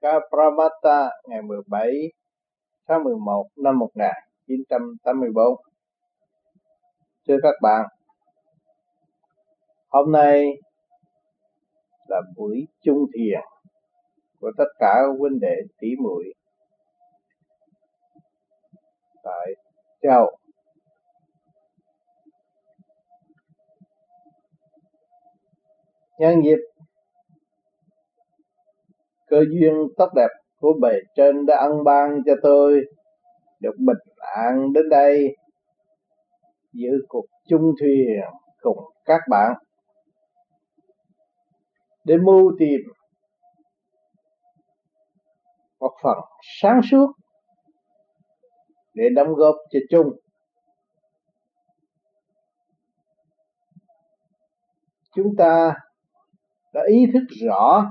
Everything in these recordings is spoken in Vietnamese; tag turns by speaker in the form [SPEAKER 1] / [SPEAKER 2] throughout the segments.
[SPEAKER 1] Kapravata ngày 17 tháng 11 năm 1984. Thưa các bạn, hôm nay là buổi chung thiền của tất cả huynh đệ tỷ muội tại châu nhân dịp cơ duyên tốt đẹp của bề trên đã ân ban cho tôi, được bình an đến đây. Giữ cuộc chung thuyền cùng các bạn. Để mưu tìm một phần sáng suốt để đóng góp cho chung. Chúng ta đã ý thức rõ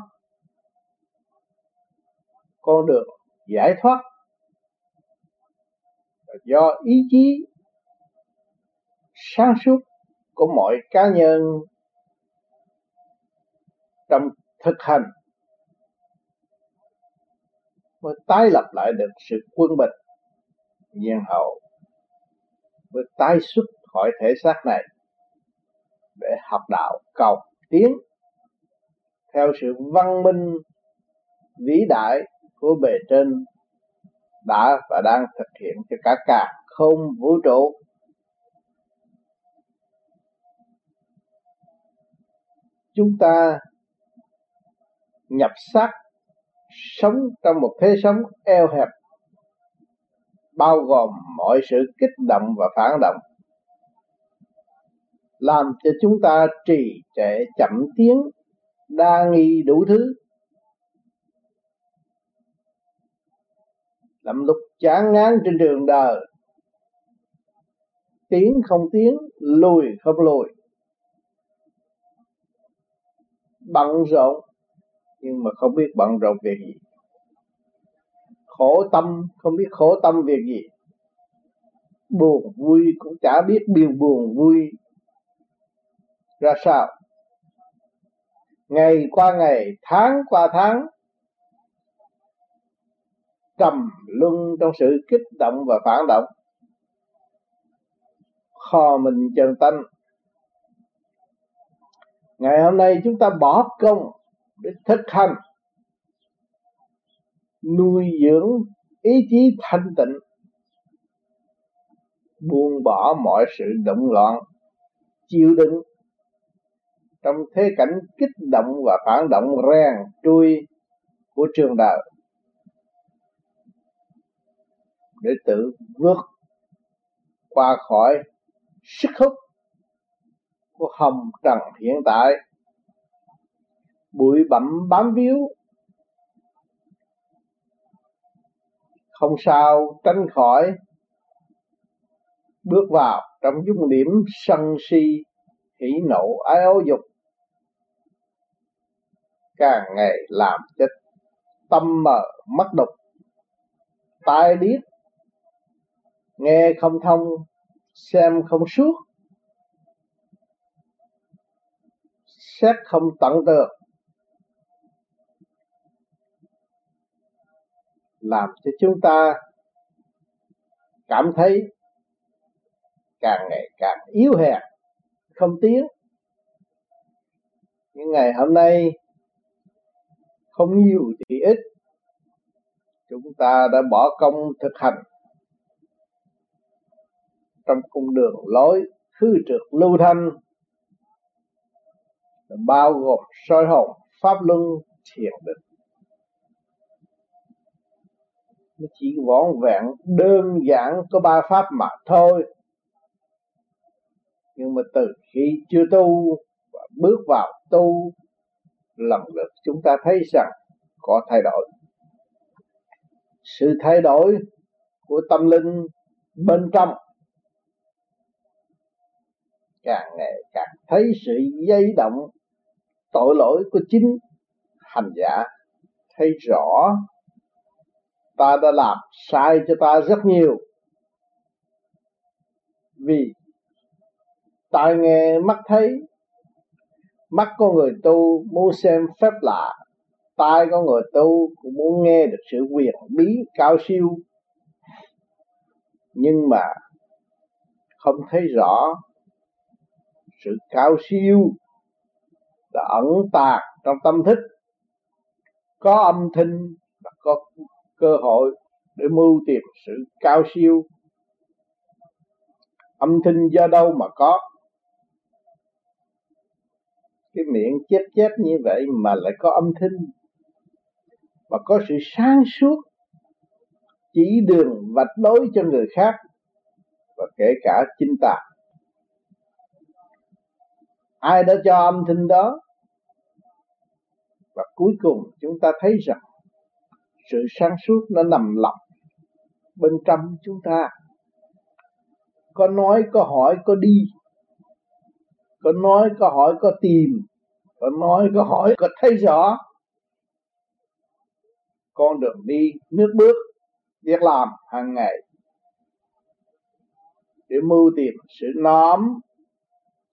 [SPEAKER 1] con đường giải thoát. Do ý chí sáng suốt của mọi cá nhân trong thực hành mới tái lập lại được sự quân bình, nhân hậu, mới tái xuất khỏi thể xác này để học đạo cầu tiến theo sự văn minh vĩ đại của bề trên đã và đang thực hiện cho cả cả không vũ trụ. Chúng ta nhập xác sống trong một thế sống eo hẹp, bao gồm mọi sự kích động và phản động, làm cho chúng ta trì trệ chậm tiến, đa nghi đủ thứ. Lắm lúc chán ngán trên đường đời. Tiến không tiến lùi không lùi. Bận rộn, nhưng mà không biết bận rộn việc gì. Khổ tâm, không biết khổ tâm việc gì. Buồn vui cũng chả biết điều buồn vui ra sao. Ngày qua ngày, tháng qua tháng trầm luân trong sự kích động và phản động. Kho mình chân tâm ngày hôm nay chúng ta bỏ công để thực hành. Nuôi dưỡng ý chí thanh tịnh. Buông bỏ mọi sự động loạn, chịu đựng. Trong thế cảnh kích động và phản động rèn trui của trường đời để tự vượt qua khỏi sức hút của hồng trần hiện tại. Bụi bặm bám víu. Không sao tránh khỏi. Bước vào trong dung điểm sân si, hỉ nộ, ái ố dục. Càng ngày làm cho tâm mờ mắt đục. Tai điếc nghe không thông, xem không suốt. Xét không tận tường. Làm cho chúng ta cảm thấy càng ngày càng yếu hèn, không tiến. Những ngày hôm nay, không nhiều thì ít. Chúng ta đã bỏ công thực hành trong cung đường lối khư trượt lưu thanh. Bao gồm soi hồn pháp luân, thiền định. Nó chỉ vỏn vẹn, đơn giản có ba pháp mà thôi. Nhưng mà từ khi chưa tu và bước vào tu, lần lượt chúng ta thấy rằng có thay đổi. Sự thay đổi của tâm linh bên trong càng ngày càng thấy sự dây động, tội lỗi của chính hành giả. Thấy rõ, ta đã làm sai cho ta rất nhiều. Vì tai nghe mắt thấy, mắt con người tu muốn xem phép lạ, tai con người tu cũng muốn nghe được sự quyền bí cao siêu. Nhưng mà không thấy rõ sự cao siêu đã ẩn tàng trong tâm thức. Có âm thanh và có cơ hội để mưu tìm sự cao siêu. Âm thanh do đâu mà có? Cái miệng chép chép như vậy mà lại có âm thanh và có sự sáng suốt, chỉ đường vạch lối cho người khác và kể cả chính ta ai đã cho âm thanh đó? Và cuối cùng chúng ta thấy rằng sự sáng suốt nó nằm lặng bên trong chúng ta. Có nói, có hỏi, có đi. Có nói, có hỏi, có tìm. Có nói, có hỏi, có thấy rõ. Con đường đi, nước bước, việc làm hàng ngày. Để mưu tìm sự nóm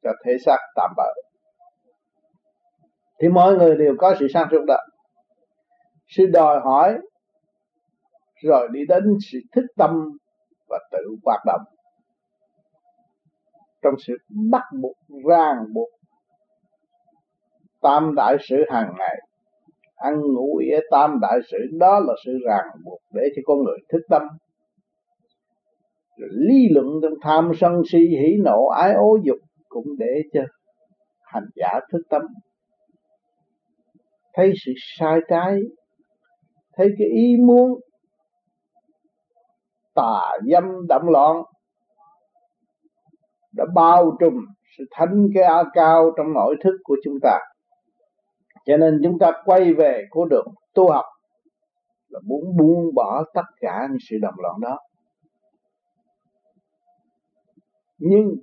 [SPEAKER 1] cho thể xác tạm bỡ thì mọi người đều có sự sáng suốt đó. Sự đòi hỏi, rồi đi đến sự thức tâm và tự hoạt động. Trong sự bắt buộc, ràng buộc, tam đại sự hàng ngày, ăn ngủ nghĩa tam đại sự, đó là sự ràng buộc để cho con người thức tâm. Rồi lý luận trong tham sân si, hỉ nộ, ái ố dục cũng để cho hành giả thức tâm. Thấy sự sai trái, thấy cái ý muốn tà dâm động loạn, đã bao trùm sự cái cao cao trong nội thức của chúng ta. Cho nên chúng ta quay về con đường tu học là muốn buông bỏ tất cả những sự động loạn đó. Nhưng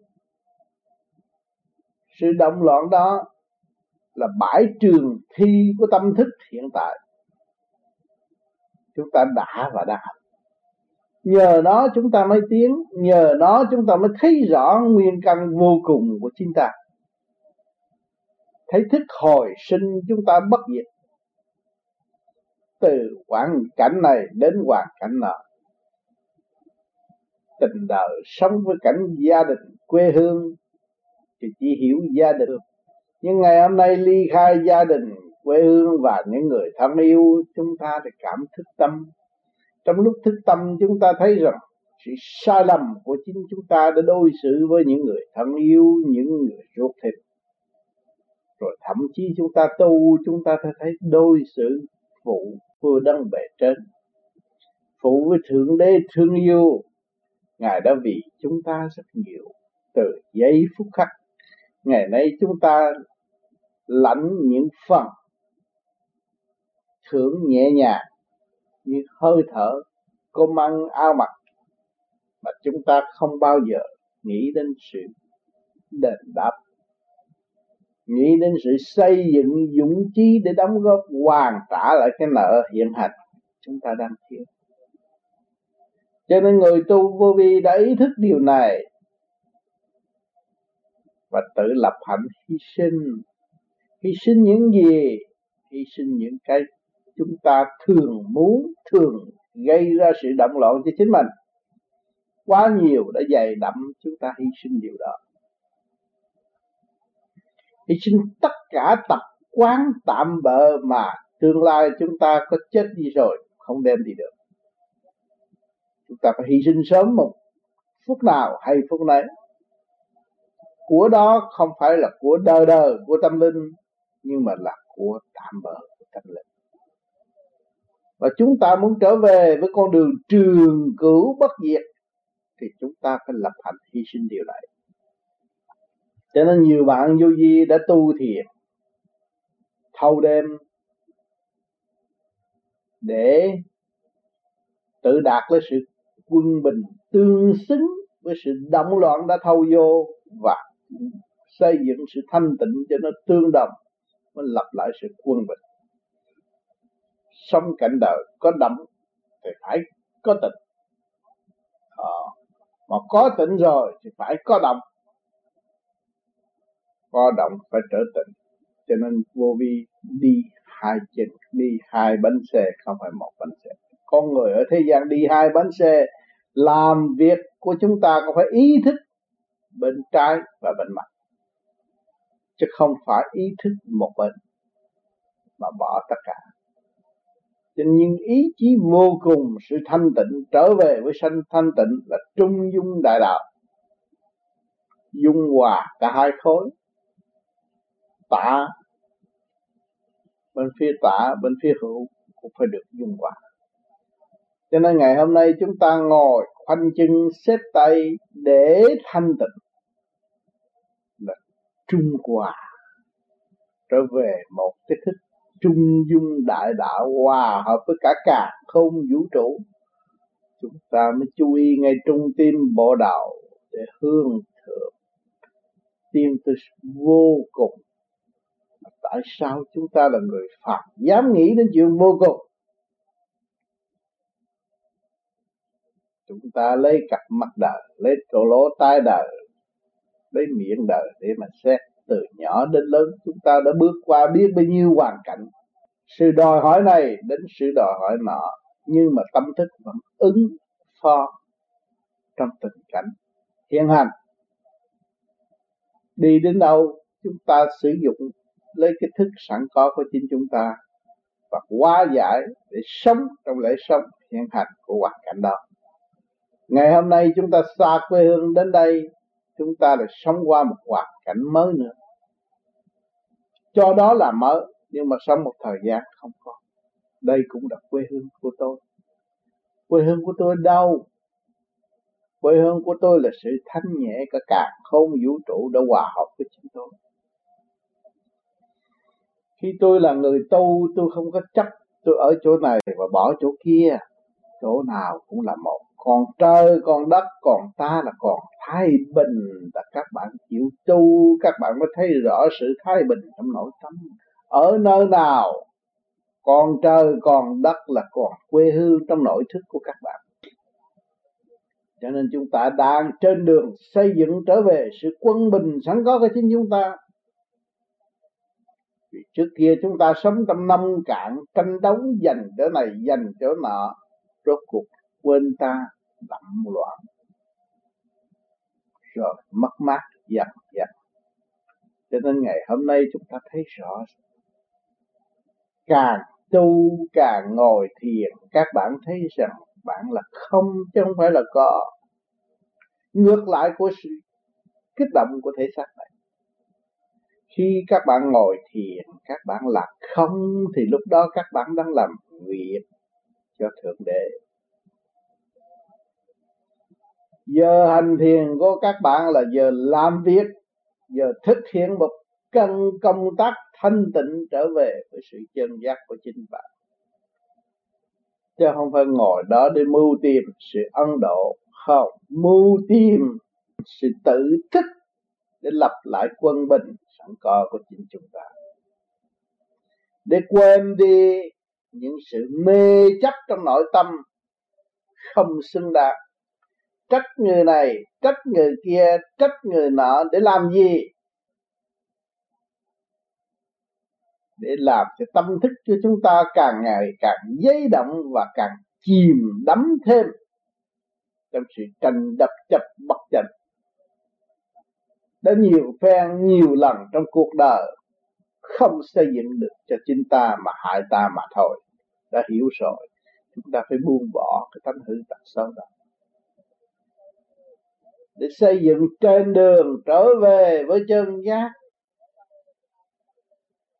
[SPEAKER 1] sự động loạn đó là bãi trường thi của tâm thức hiện tại. Chúng ta đã và đang nhờ nó chúng ta mới tiến, nhờ nó chúng ta mới thấy rõ nguyên căn vô cùng của chính ta. Thấy thức hồi sinh chúng ta bất diệt. Từ hoàn cảnh này đến hoàn cảnh nọ. Tình đời sống với cảnh gia đình, quê hương thì chỉ hiểu gia đình. Nhưng ngày hôm nay ly khai gia đình, quê hương và những người thân yêu, chúng ta thì cảm thức tâm. Trong lúc thức tâm, chúng ta thấy rằng sự sai lầm của chính chúng ta đã đối xử với những người thân yêu, những người ruột thịt. Rồi thậm chí chúng ta tu, chúng ta thấy đối xử phụ vừa đấng bề trên. Phụ với thượng đế thương yêu, ngài đã vì chúng ta rất nhiều từ giây phút khắc ngày nay chúng ta lãnh những phần thưởng nhẹ nhàng như hơi thở, cơm ăn, ao mặc mà chúng ta không bao giờ nghĩ đến sự đền đáp, nghĩ đến sự xây dựng dũng chí để đóng góp hoàn trả lại cái nợ hiện hành chúng ta đang thiếu. Cho nên người tu vô vi đã ý thức điều này và tự lập hạnh hy sinh. Hy sinh những gì? Hy sinh những cái chúng ta thường muốn, thường gây ra sự động loạn cho chính mình. Quá nhiều đã dày đậm chúng ta hy sinh điều đó. Hy sinh tất cả tập quán tạm bợ mà tương lai chúng ta có chết đi rồi, không đem đi được. Chúng ta phải hy sinh sớm một phút nào hay phút nấy của đó không phải là của đời đời của tâm linh, nhưng mà là của tạm bợ, của tâm linh. Và chúng ta muốn trở về với con đường trường cửu bất diệt, thì chúng ta phải lập hành hy sinh điều này. Cho nên nhiều bạn vô vi đã tu thiền, thâu đêm, để tự đạt lấy sự quân bình tương xứng với sự động loạn đã thâu vô và xây dựng sự thanh tịnh cho nó tương đồng mới lập lại sự quân bình. Sống cảnh đời có động thì phải có tịnh à, ờ, mà có tịnh rồi thì phải có động có động phải trở tịnh cho nên vô vi đi hai chân đi hai bánh xe không phải một bánh xe. Con người ở thế gian đi hai bánh xe làm việc của chúng ta có phải ý thức bên trái và bên mặt. Chứ không phải ý thức một bên mà bỏ tất cả. Cho nên ý chí vô cùng sự thanh tịnh, trở về với sanh thanh tịnh là trung dung đại đạo. Dung hòa cả hai khối. Tả bên phía tả, bên phía hữu cũng phải được dung hòa cho nên ngày hôm nay chúng ta ngồi khoanh chân, xếp tay để thanh tịnh. Là trung hòa. Trở về một cái thức trung dung đại đạo hòa hợp với cả cả không vũ trụ. Chúng ta mới chú ý ngay trung tim bộ đạo để hương thượng. Tiên tư vô cùng. Tại sao chúng ta là người phạm dám nghĩ đến chuyện vô cùng. Chúng ta lấy cặp mắt đời, lấy chỗ lỗ tai đời, lấy miệng đời để mà xét. Từ nhỏ đến lớn, chúng ta đã bước qua biết bao nhiêu hoàn cảnh. Sự đòi hỏi này đến sự đòi hỏi nọ, nhưng mà tâm thức vẫn ứng phó trong tình cảnh hiện hành. Đi đến đâu, chúng ta sử dụng, lấy cái thức sẵn có của chính chúng ta và hóa giải để sống trong lễ sống hiện hành của hoàn cảnh đó ngày hôm nay chúng ta xa quê hương đến đây, chúng ta lại sống qua một hoàn cảnh mới nữa. Cho đó là mới, nhưng mà sống một thời gian không có đây cũng là quê hương của tôi. Quê hương của tôi đâu? Quê hương của tôi là sự thanh nhẹ cả cả không vũ trụ đã hòa hợp với chúng tôi. Khi tôi là người tu, tôi không có chấp tôi ở chỗ này và bỏ chỗ kia. Chỗ nào cũng là một còn trời, còn đất, còn ta là còn thái bình. Và các bạn chịu tu các bạn mới thấy rõ sự thái bình trong nội tâm. Ở nơi nào, còn trời, còn đất là còn quê hương trong nội thức của các bạn. Cho nên chúng ta đang trên đường xây dựng trở về sự quân bình sẵn có của chính chúng ta. Vì trước kia chúng ta sống trong năm cạn tranh đấu, giành chỗ này, giành chỗ nọ, rốt cuộc quên ta lẫm loạn. Rồi, mất mát dần dần cho nên ngày hôm nay chúng ta thấy rõ càng tu, càng ngồi thiền, các bạn thấy rằng bạn là không chứ không phải là có. Ngược lại của sự kích động của thể xác này. Khi các bạn ngồi thiền, các bạn là không, thì lúc đó các bạn đang làm việc cho thượng đế giờ hành thiền của các bạn là giờ làm việc, giờ thực hiện một cân công tác thanh tịnh trở về với sự chân giác của chính bạn. Chứ không phải ngồi đó để mưu tìm sự ân độ, không, mưu tìm sự tự thức để lập lại quân bình sẵn có của chính chúng ta. Để quên đi những sự mê chấp trong nội tâm không xứng đáng trách người này trách người kia trách người nọ để làm gì? Để làm cho tâm thức cho chúng ta càng ngày càng dấy động và càng chìm đắm thêm trong sự tranh đập chập bất chánh đã nhiều phen, nhiều lần trong cuộc đời, không xây dựng được cho chính ta mà hại ta mà thôi. Đã hiểu rồi, chúng ta phải buông bỏ cái tánh hư tật xấu đó để xây dựng trên đường trở về với chân giác.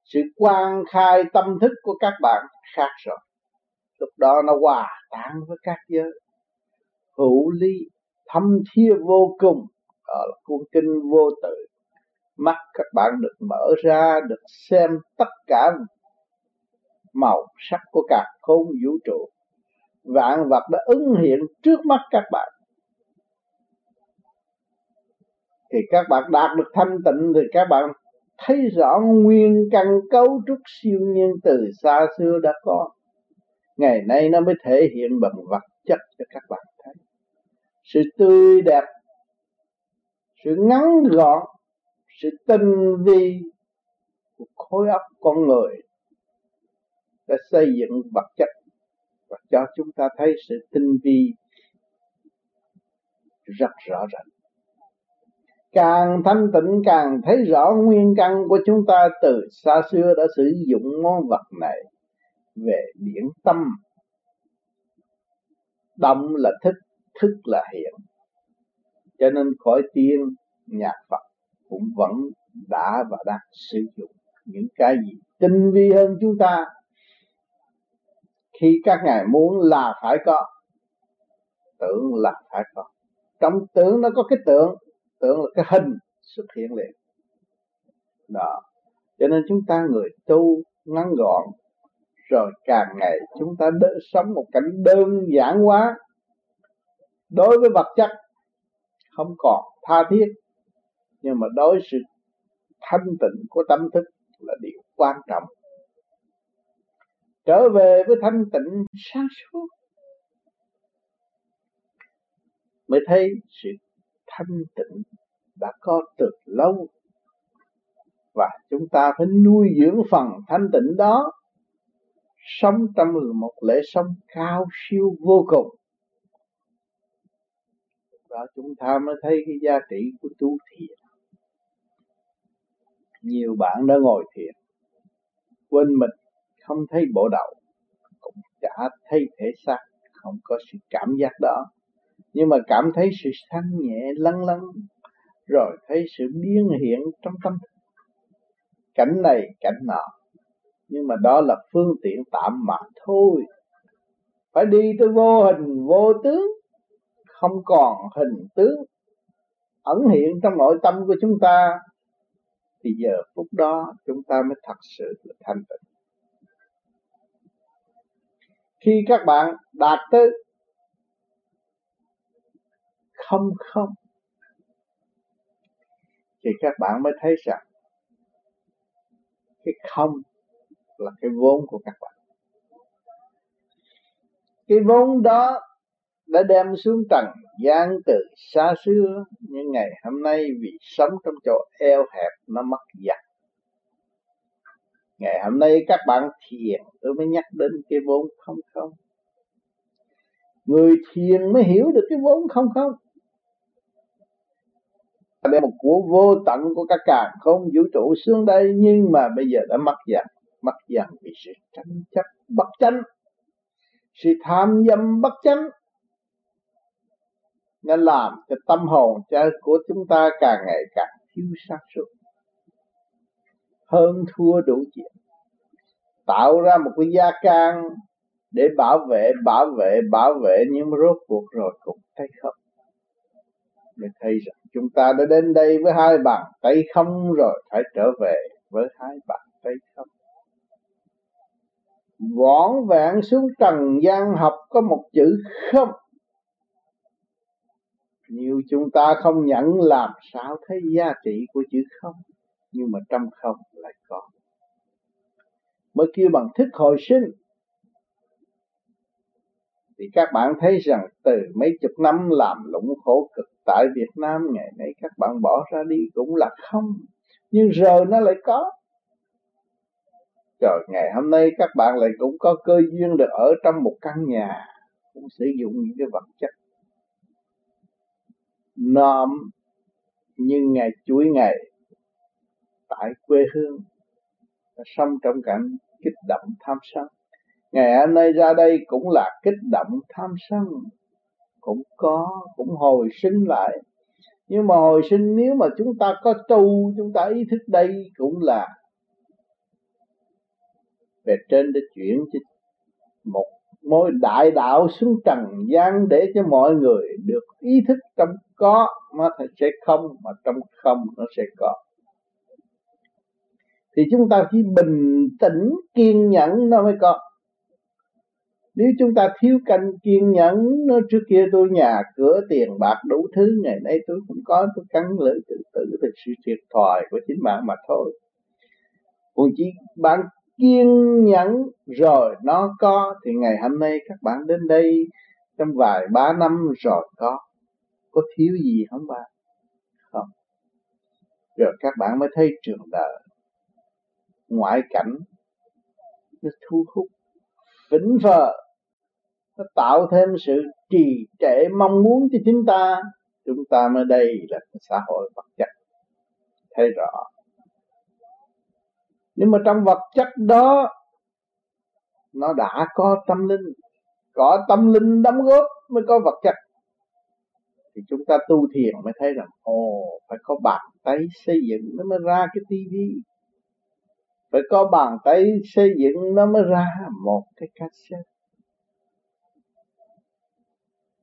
[SPEAKER 1] Sự quan khai tâm thức của các bạn khác rồi. Lúc đó nó hòa tan với các giới. Hữu lý thâm thia vô cùng. Đó là cuốn kinh vô tự. Mắt các bạn được mở ra, được xem tất cả màu sắc của cả không vũ trụ. Vạn vật đã ứng hiện trước mắt các bạn. Thì các bạn đạt được thanh tịnh thì các bạn thấy rõ nguyên căn cấu trúc siêu nhiên từ xa xưa đã có. Ngày nay nó mới thể hiện bằng vật chất cho các bạn thấy. Sự tươi đẹp, sự ngắn gọn, sự tinh vi của khối óc con người đã xây dựng vật chất và cho chúng ta thấy sự tinh vi rất rõ ràng càng thanh tịnh, càng thấy rõ nguyên căn của chúng ta từ xa xưa đã sử dụng món vật này về biển tâm. Động là thức thức là hiện. Cho nên khỏi tiên, nhạc Phật cũng vẫn đã và đang sử dụng những cái gì tinh vi hơn chúng ta. Khi các ngài muốn là phải có, tưởng là phải có. Trong tưởng nó có cái tưởng tưởng là cái hình xuất hiện liền. Đó. Cho nên chúng ta người tu ngắn gọn rồi càng ngày chúng ta đỡ, sống một cảnh đơn giản quá. Đối với vật chất không còn tha thiết nhưng mà đối sự thanh tịnh của tâm thức là điều quan trọng. Trở về với thanh tịnh sáng suốt mới thấy sự thanh tịnh đã có từ lâu. Và chúng ta phải nuôi dưỡng phần thanh tịnh đó. Sống trong một lễ sống cao siêu vô cùng. Đó chúng ta mới thấy cái giá trị của tu thiền. Nhiều bạn đã ngồi thiền, quên mình, không thấy bộ đầu, cũng chả thấy thể xác, không có sự cảm giác đó nhưng mà cảm thấy sự thanh nhẹ lăn lăn rồi thấy sự biến hiện trong tâm. Cảnh này, cảnh nọ. Nhưng mà đó là phương tiện tạm mà thôi. Phải đi tới vô hình, vô tướng. Không còn hình tướng. Ẩn hiện trong nội tâm của chúng ta. Thì giờ phút đó chúng ta mới thật sự là thanh tịnh. Khi các bạn đạt tới không không. Thì các bạn mới thấy rằng cái không là cái vốn của các bạn. Cái vốn đó đã đem xuống tầng gian từ xa xưa, nhưng ngày hôm nay vì sống trong chỗ eo hẹp, nó mất dần. Ngày hôm nay các bạn thiền, tôi mới nhắc đến cái vốn không không người thiền mới hiểu được cái vốn không không. Đây một của vô tận của các càng không, vũ trụ xuống đây, nhưng mà bây giờ đã mất dần mất dần vì sự tranh chấp bất chánh. Sự tham dâm bất chánh nên làm cho tâm hồn của chúng ta càng ngày càng thiếu sáng suốt. Hơn thua đủ chuyện. Tạo ra một cái gia can để bảo vệ bảo vệ bảo vệ nhưng rốt cuộc rồi cũng thấy không? Để thấy rằng chúng ta đã đến đây với hai bàn tay không rồi phải trở về với hai bàn tay không? Võn vẹn xuống trần gian học có một chữ không? Nhiều chúng ta không nhận làm sao thấy giá trị của chữ không, nhưng mà trong không lại có. Mới kêu bằng thức hồi sinh thì các bạn thấy rằng từ mấy chục năm làm lụng khổ cực tại Việt Nam, ngày nay các bạn bỏ ra đi cũng là không. Nhưng rồi nó lại có. Rồi ngày hôm nay các bạn lại cũng có cơ duyên được ở trong một căn nhà, cũng sử dụng những cái vật chất. Nòm nhưng ngày chuỗi ngày, tại quê hương sống trong cảnh kích động tham sân ngày hôm nay ra đây cũng là kích động tham sân. Cũng có, cũng hồi sinh lại. Nhưng mà hồi sinh nếu mà chúng ta có tu, chúng ta ý thức đây cũng là về trên để chuyển một mối đại đạo xuống trần gian để cho mọi người được ý thức trong có nó sẽ không, mà trong không nó sẽ có. Thì chúng ta chỉ bình tĩnh, kiên nhẫn nó mới có nếu chúng ta thiếu canh kiên nhẫn nó trước kia tôi nhà cửa tiền bạc đủ thứ, ngày nay tôi cũng có, tôi cắn lưỡi tự tử về sự thiệt thòi của chính bạn mà thôi. Còn chỉ bạn kiên nhẫn rồi nó có, thì ngày hôm nay các bạn đến đây trong vài ba năm rồi có. Có thiếu gì không bạn? Không. Rồi các bạn mới thấy trường đời. Ngoại cảnh nó thu hút phỉnh phờ nó tạo thêm sự trì trệ mong muốn cho chúng ta. Chúng ta mới đây là xã hội vật chất. Thấy rõ. Nhưng mà trong vật chất đó, nó đã có tâm linh. Có tâm linh đóng góp mới có vật chất. Thì chúng ta tu thiền mới thấy rằng, ồ, phải có bàn tay xây dựng nó mới ra cái tivi phải có bàn tay xây dựng nó mới ra một cái cassette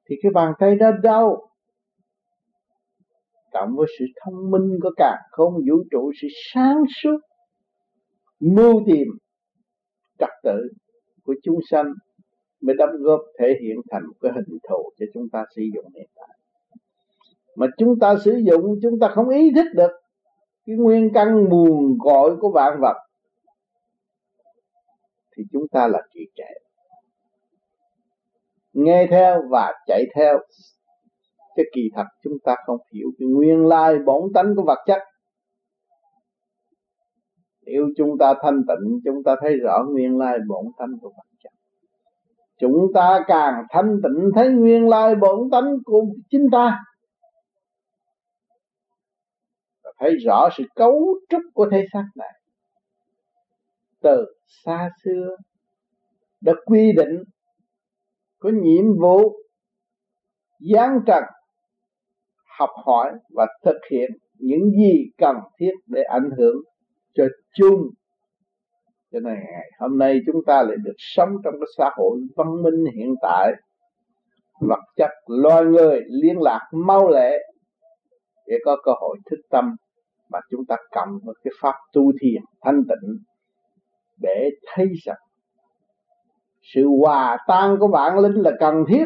[SPEAKER 1] thì cái bàn tay đó đâu cộng với sự thông minh của cả không, vũ trụ sự sáng suốt, mưu tìm trật tự của chúng sanh mới đóng góp thể hiện thành một cái hình thù cho chúng ta sử dụng hiện tại. Mà chúng ta sử dụng, chúng ta không ý thức được cái nguyên căn nguồn gọi của vạn vật thì chúng ta là trì trệ. Nghe theo và chạy theo cái kỳ thật chúng ta không hiểu cái nguyên lai bổn tánh của vật chất. Nếu chúng ta thanh tịnh, chúng ta thấy rõ nguyên lai bổn tánh của vật chất. Chúng ta càng thanh tịnh thấy nguyên lai bổn tánh của chính ta. Và thấy rõ sự cấu trúc của thế xác này từ xa xưa, đã quy định có nhiệm vụ gián trật học hỏi và thực hiện những gì cần thiết để ảnh hưởng cho chung. Cho nên ngày hôm nay chúng ta lại được sống trong cái xã hội văn minh hiện tại. Vật chất loài người liên lạc mau lẹ để có cơ hội thức tâm mà chúng ta cầm một cái pháp tu thiền thanh tịnh để thấy rằng sự hòa tan của bản linh là cần thiết.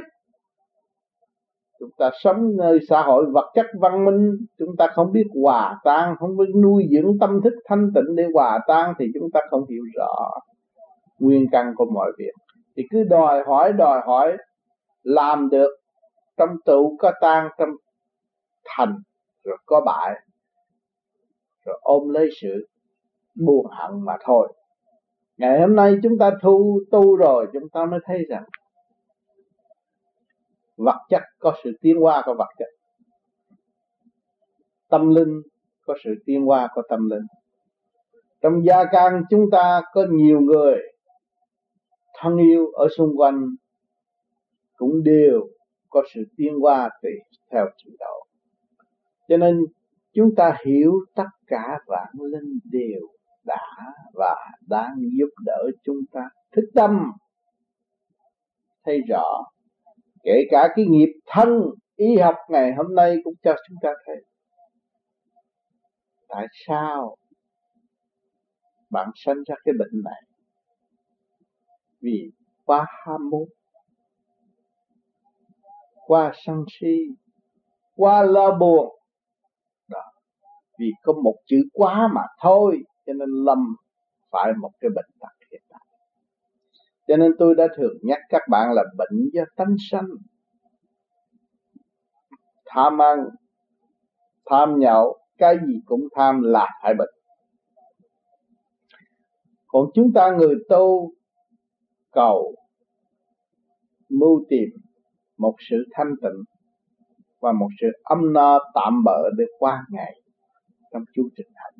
[SPEAKER 1] Chúng ta sống nơi xã hội vật chất văn minh, chúng ta không biết hòa tan, không biết nuôi dưỡng tâm thức thanh tịnh để hòa tan thì chúng ta không hiểu rõ nguyên căn của mọi việc. Thì cứ đòi hỏi đòi hỏi, làm được, trong tụ có tan, trong thành, rồi có bại, rồi ôm lấy sự buồn hận mà thôi ngày hôm nay chúng ta thu tu rồi, chúng ta mới thấy rằng vật chất có sự tiến hóa của vật chất. Tâm linh có sự tiến hóa của tâm linh. Trong gia can chúng ta có nhiều người thân yêu ở xung quanh cũng đều có sự tiến hóa tùy theo trình độ. Cho nên chúng ta hiểu tất cả vạn linh đều đã và đang giúp đỡ chúng ta. Thức tâm. Thấy rõ. Kể cả cái nghiệp thân, y học ngày hôm nay cũng cho chúng ta thấy. Tại sao bạn sanh ra cái bệnh này? Vì quá ham muốn qua sân si qua lo buồn. Đó. Vì có một chữ quá mà thôi cho nên lâm phải một cái bệnh tật hiện tại. Cho nên tôi đã thường nhắc các bạn là bệnh do tánh sanh. Tham ăn, tham nhậu, cái gì cũng tham là phải bệnh. Còn chúng ta người tu cầu mưu tìm một sự thanh tịnh và một sự âm no tạm bỡ để qua ngày trong chu trình hành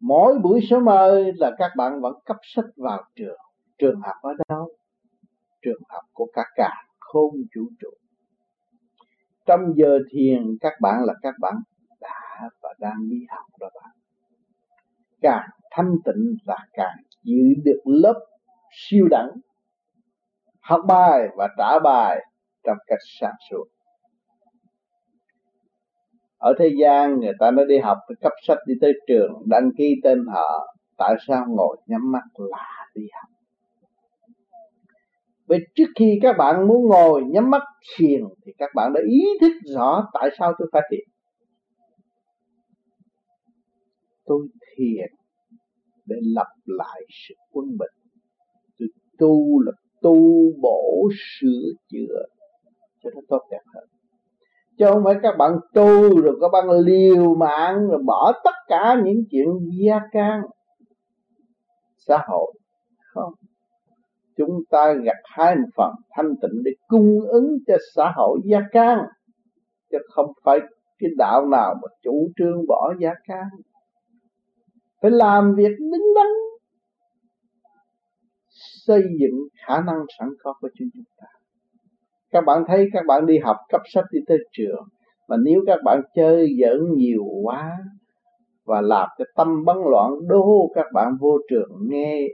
[SPEAKER 1] mỗi buổi sớm ơi là các bạn vẫn cấp sách vào trường. Trường học ở đâu trường học của cả cả không vũ trụ. Trong giờ thiền, các bạn là các bạn đã và đang đi học đó bạn. Càng thanh tịnh là càng giữ được lớp siêu đẳng. Học bài và trả bài trong cách sáng suốt ở thế gian, người ta nó đi học cấp sách đi tới trường, đăng ký tên họ tại sao ngồi nhắm mắt là đi học Vậy trước khi các bạn muốn ngồi nhắm mắt thiền, thì các bạn đã ý thức rõ tại sao tôi phải thiền. Tôi thiền để lập lại sự quân bình. Tôi tu là tu bổ sửa chữa cho nó tốt đẹp hơn chứ không phải các bạn tu rồi các bạn liều mạng rồi bỏ tất cả những chuyện gia can. Xã hội. Không. Chúng ta gặt hai một phần thanh tịnh để cung ứng cho xã hội gia can. Chứ không phải cái đạo nào mà chủ trương bỏ gia can. Phải làm việc đứng đắn. Xây dựng khả năng sẵn có của chúng ta các bạn thấy các bạn đi học cấp sách đi tới trường, mà nếu các bạn chơi giỡn nhiều quá và làm cái tâm bấn loạn đô các bạn vô trường nghe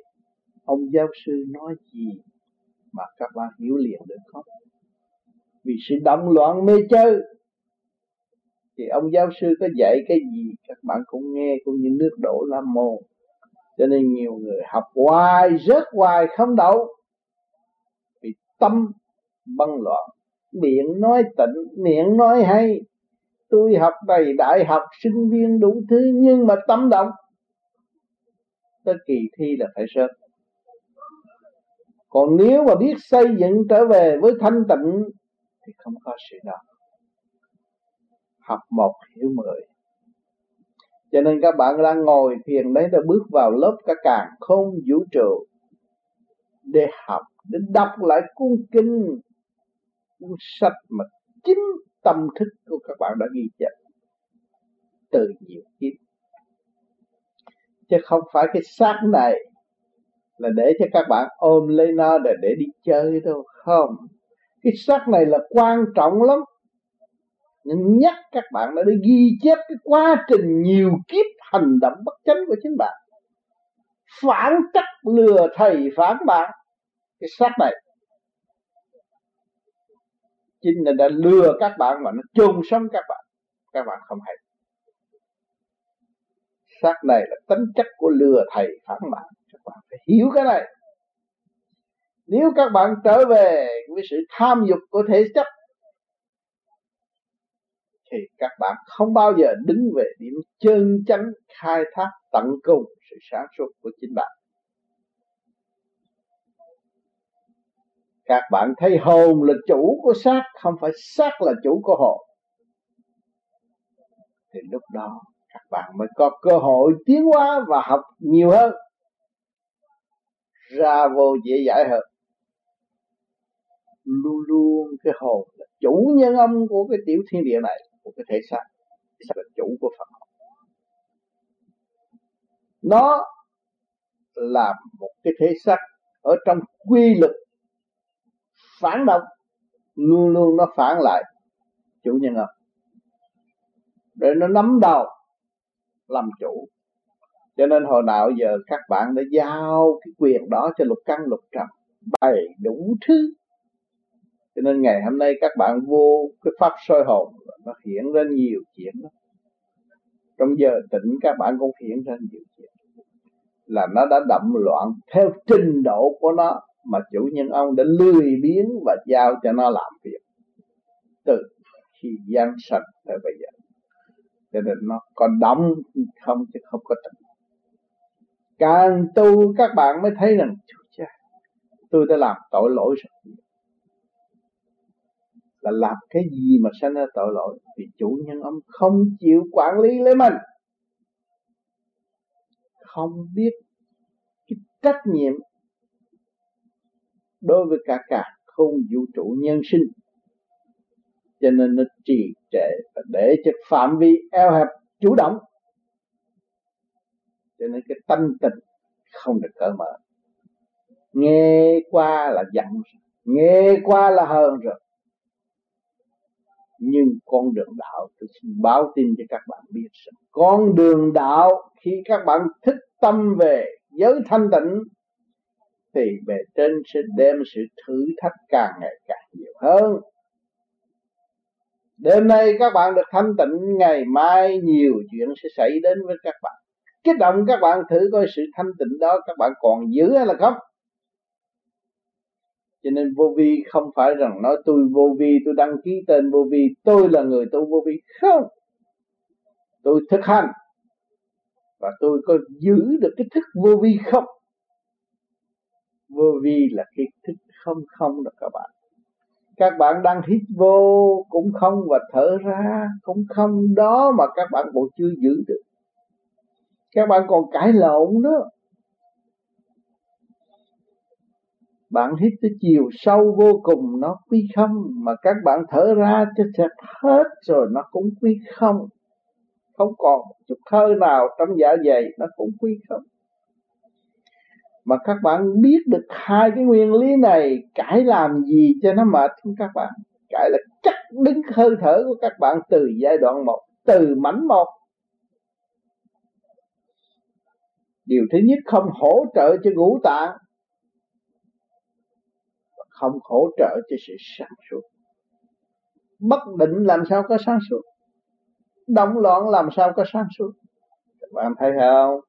[SPEAKER 1] ông giáo sư nói gì mà các bạn hiểu liền được không? Vì sự động loạn mê chơi. Thì ông giáo sư có dạy cái gì các bạn cũng nghe, cũng như nước đổ la mồ cho nên nhiều người học hoài, rớt hoài, không đậu. Vì tâm băng loạn. Miệng nói tịnh, miệng nói hay. Tôi học đầy đại học, sinh viên đủ thứ, nhưng mà tâm động. Tới kỳ thi là phải sớm. Còn nếu mà biết xây dựng trở về với thanh tịnh, thì không có sự đó. Học một hiểu mười. Cho nên các bạn đang ngồi thiền đấy đã bước vào lớp cả càng không vũ trụ để học, để đọc lại cuốn kinh cuốn sách mà chính tâm thức của các bạn đã ghi chép từ nhiều kiếp. Chứ không phải cái xác này là để cho các bạn ôm lấy nó để để đi chơi đâu, không. Cái xác này là quan trọng lắm. Nhưng nhắc các bạn đã đi ghi chép cái quá trình nhiều kiếp hành động bất chánh của chính bạn. Phản trắc lừa thầy, phản bạn. Cái xác này chính là đã lừa các bạn mà nó chôn sống các bạn. Các bạn không hay. Xác này là tính chất của lừa thầy phản bạn các bạn phải hiểu cái này. Nếu các bạn trở về với sự tham dục của thể chất, thì các bạn không bao giờ đứng về điểm chân chánh khai thác tận cùng sự sáng suốt của chính bạn. Các bạn thấy hồn là chủ của xác, không phải xác là chủ của hồn. Thì lúc đó, các bạn mới có cơ hội tiến hóa và học nhiều hơn. Ra vô dễ giải hơn. Luôn luôn cái hồn là chủ nhân âm của cái tiểu thiên địa này, của cái thể xác. Xác là chủ của Phật. Nó là một cái thể xác ở trong quy luật phản động, luôn luôn nó phản lại. Chủ nhân không để nó nắm đầu làm chủ. Cho nên hồi nào giờ các bạn đã giao cái quyền đó cho lục căn, lục trần, bày đủ thứ. Cho nên ngày hôm nay các bạn vô cái pháp soi hồn, nó hiện ra nhiều chuyện đó. trong giờ tỉnh các bạn cũng hiện ra nhiều chuyện. Là nó đã đậm loạn theo trình độ của nó mà chủ nhân ông đã lười biếng và giao cho nó làm việc từ khi gian sạch tới bây giờ. Cho nên nó còn đóng không chứ không có tỉnh càng tu các bạn mới thấy rằng tôi đã làm tội lỗi rồi. Là làm cái gì mà sanh ra tội lỗi? Vì chủ nhân ông không chịu quản lý lấy mình. Không biết cái trách nhiệm đối với cả cả không vũ trụ nhân sinh, cho nên nó trì trệ và để cho phạm vi eo hẹp chủ động. Cho nên cái tâm tình không được cởi mở. Nghe qua là giận nghe qua là hờn rồi. Nhưng con đường đạo, tôi xin báo tin cho các bạn biết rằng con đường đạo khi các bạn thức tâm về giới thanh tịnh thì bề trên sẽ đem sự thử thách càng ngày càng nhiều hơn. Đêm nay các bạn được thanh tịnh, ngày mai nhiều chuyện sẽ xảy đến với các bạn. Kích động các bạn thử coi sự thanh tịnh đó các bạn còn giữ hay là không? Cho nên vô vi không phải rằng nói tôi vô vi, tôi đăng ký tên vô vi, tôi là người tu vô vi. Không. Tôi thực hành. Và tôi có giữ được cái thức vô vi không? Vô vi là cái thức không không đó các bạn. Các bạn đang hít vô cũng không và thở ra cũng không, đó mà các bạn còn chưa giữ được. Các bạn còn cãi lộn nữa. Bạn hít tới chiều sâu vô cùng, nó quy không? Mà các bạn thở ra cho sạch hết rồi, nó cũng quy không? Không còn một chút hơi nào trong dạ dày, nó cũng quy không? Mà các bạn biết được hai cái nguyên lý này cải làm gì cho nó mệt không các bạn? Cải là chắc đứng hơi thở của các bạn từ giai đoạn một, từ mảnh một. Điều thứ nhất, không hỗ trợ cho ngũ tạng. Không hỗ trợ cho sự sáng suốt. Bất định làm sao có sáng suốt? Động loạn làm sao có sáng suốt? Các bạn thấy không?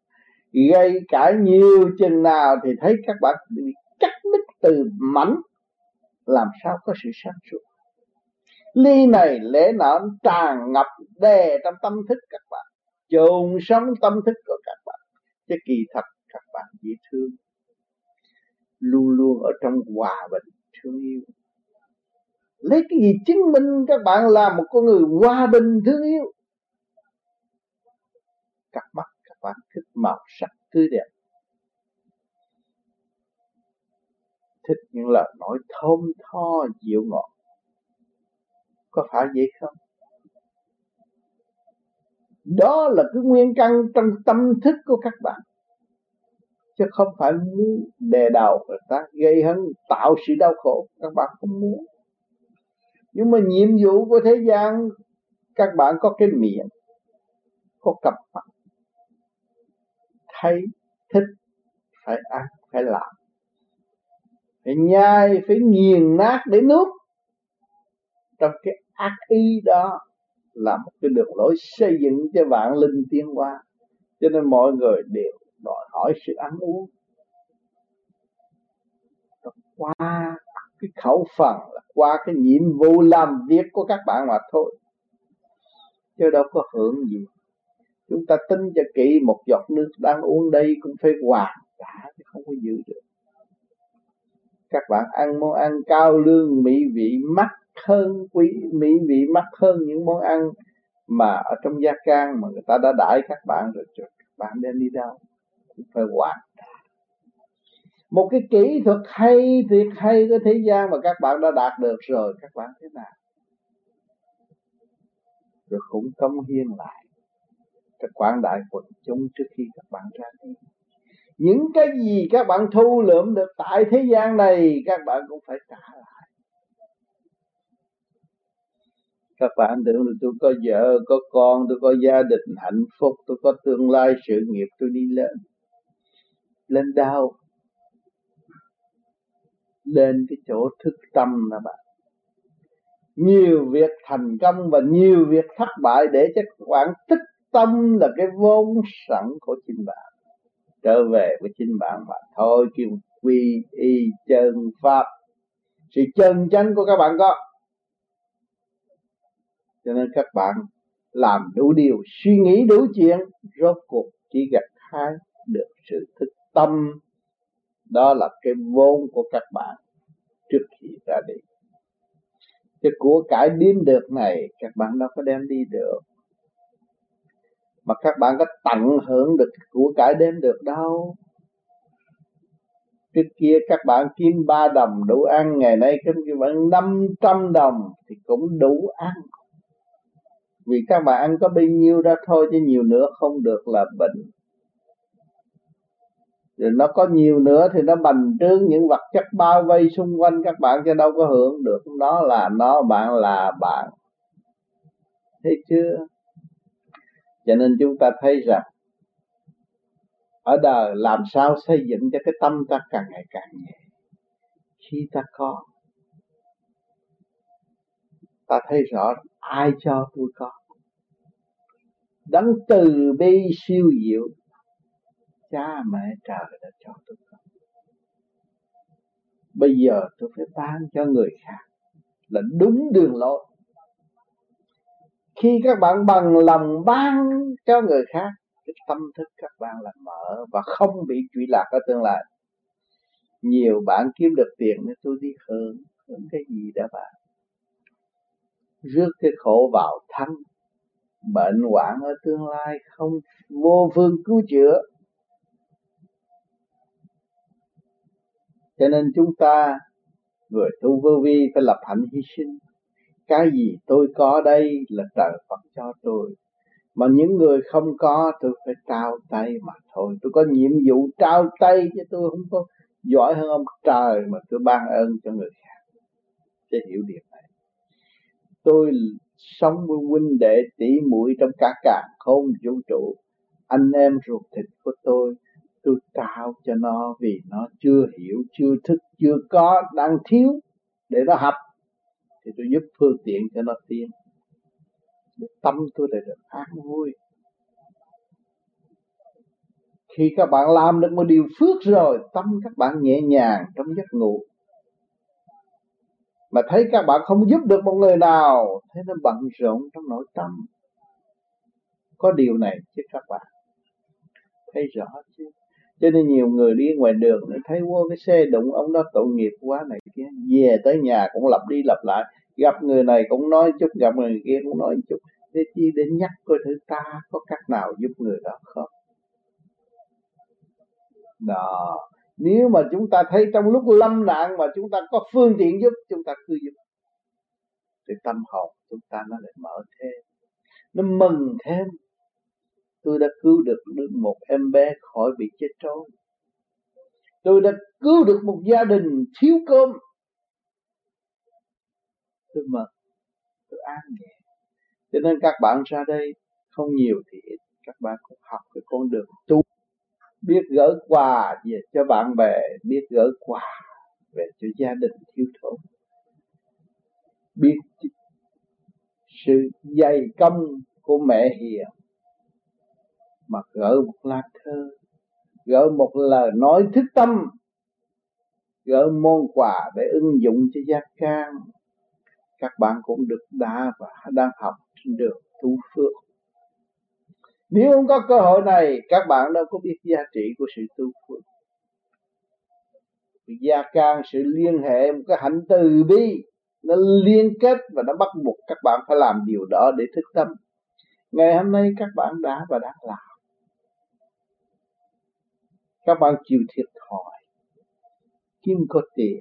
[SPEAKER 1] Gây cãi nhiều chừng nào thì thấy các bạn bị cắt đứt từ mảnh. Làm sao có sự sáng suốt? Ly này lễ nọ tràn ngập đè trong tâm thức các bạn. Chôn sống tâm thức của các bạn. Chứ kỳ thật các bạn dễ thương. Luôn luôn ở trong hòa bình, thương yêu. Lấy cái gì chứng minh các bạn là một con người hòa bình, thương yêu? Cặp mắt phát bạn thích màu sắc tươi đẹp. Thích những lời nói thơm tho, dịu ngọt. Có phải vậy không? Đó là cái nguyên căn trong tâm thức của các bạn. Chứ không phải muốn đề đầu người ta gây hấn, tạo sự đau khổ. Các bạn không muốn. Nhưng mà nhiệm vụ của thế gian, các bạn có cái miệng, có cặp mắt thấy, thích, phải ăn, phải làm. Phải nhai, phải nghiền nát để nuốt. Trong cái ác ý đó là một cái đường lối xây dựng cho vạn linh tiến hóa. Cho nên mọi người đều đòi hỏi sự ăn uống. Qua cái khẩu phần là qua cái nhiệm vụ làm việc của các bạn mà thôi. Chứ đâu có hưởng gì chúng ta tin cho kỹ một giọt nước đang uống đây cũng phải hoàn cả chứ không có giữ được. Các bạn ăn món ăn cao lương, mỹ vị mắc hơn quý, mỹ vị mắc hơn những món ăn mà ở trong gia can mà người ta đã đãi các bạn rồi các bạn đem đi đâu? Cũng phải hoàn một cái kỹ thuật hay tuyệt hay của thế gian mà các bạn đã đạt được rồi, các bạn thế nào? Rồi cũng công hiến lại cái quảng đại quần chúng trước khi các bạn ra đi. Những cái gì các bạn thu lượm được tại thế gian này, các bạn cũng phải trả lại. Các bạn tưởng là tôi có vợ, có con, tôi có gia đình hạnh phúc, tôi có tương lai sự nghiệp, tôi đi lên. Lên đâu? Lên cái chỗ thức tâm là bạn. Nhiều việc thành công và nhiều việc thất bại để cho các bạn tích tâm là cái vốn sẵn của chính bạn. Trở về với chính bạn mà thôi kêu quy y chân pháp, sự chân chánh của các bạn có. Cho nên các bạn làm đủ điều, suy nghĩ đủ chuyện, rốt cuộc chỉ gặt hai được sự thức tâm. Đó là cái vốn của các bạn trước khi ra đi. Cái của cải điên được này, các bạn đâu có đem đi được mà các bạn có tận hưởng được của cải đem được đâu. Trước kia các bạn kiếm ba đồng đủ ăn, ngày nay các bạn năm trăm đồng thì cũng đủ ăn. Vì các bạn ăn có bao nhiêu ra thôi chứ nhiều nữa không được là bệnh. Rồi nó có nhiều nữa thì nó bành trướng những vật chất bao vây xung quanh các bạn cho đâu có hưởng được. Nó là nó, bạn là bạn. Thấy chưa? Cho nên chúng ta thấy rằng, ở đời làm sao xây dựng cho cái tâm ta càng ngày càng nhẹ? Khi ta có, ta thấy rõ ai cho tôi có. Đấng từ bi siêu diệu, cha mẹ trời đã cho tôi có. Bây giờ tôi phải ban cho người khác là đúng đường lối khi các bạn bằng lòng ban cho người khác, cái tâm thức các bạn là mở và không bị trụy lạc ở tương lai. Nhiều bạn kiếm được tiền nên tôi đi hưởng hưởng cái gì đó bạn. Rước cái khổ vào thân bệnh hoạn ở tương lai không vô phương cứu chữa. Cho nên chúng ta, người tu vô vi phải lập hạnh hy sinh cái gì tôi có đây là trời Phật cho tôi. Mà những người không có, tôi phải trao tay mà thôi. Tôi có nhiệm vụ trao tay chứ tôi không có giỏi hơn ông trời mà tôi ban ơn cho người khác. Để hiểu điều này. Tôi sống với huynh đệ tỷ muội trong cả càng không vũ trụ. Anh em ruột thịt của tôi tôi trao cho nó vì nó chưa hiểu, chưa thức, chưa có, đang thiếu để nó học thì tôi giúp phương tiện cho nó tiến. Tâm tôi lại được. An vui. Khi các bạn làm được một điều phước rồi tâm các bạn nhẹ nhàng trong giấc ngủ. Mà thấy các bạn không giúp được một người nào thế nó bận rộn trong nội tâm. Có điều này chứ các bạn thấy rõ chứ cho nên nhiều người đi ngoài đường thấy vô cái xe đụng ông đó, tội nghiệp quá này kia. Về tới nhà cũng lặp đi lặp lại, gặp người này cũng nói chút, gặp người kia cũng nói chút. Để chi để nhắc coi thử ta có cách nào giúp người đó không? Đó, nếu mà chúng ta thấy trong lúc lâm nạn mà chúng ta có phương tiện giúp, chúng ta cứ giúp. Thì tâm hồn chúng ta nó lại mở thêm, nó mừng thêm tôi đã cứu được được một em bé khỏi bị chết trôi. Tôi đã cứu được một gia đình thiếu cơm. Tôi mừng tôi an nhẹ. Cho nên các bạn ra đây, không nhiều thì ít. Các bạn cũng học cái con đường tu. Biết gỡ quà về cho bạn bè, biết gỡ quà về cho gia đình thiếu thốn. Biết sự dày công của mẹ hiền mà gỡ một lá thơ, gỡ một lời nói thức tâm, gỡ môn quà để ứng dụng cho gia can. Các bạn cũng được đã và đang học trên đường tu phước. Nếu không có cơ hội này, các bạn đâu có biết giá trị của sự tu phước. Gia can sự liên hệ, một cái hạnh từ bi, nó liên kết và nó bắt buộc các bạn phải làm điều đó để thức tâm. Ngày hôm nay các bạn đã và đang làm các bạn chịu thiệt thòi. Kiếm có tiền,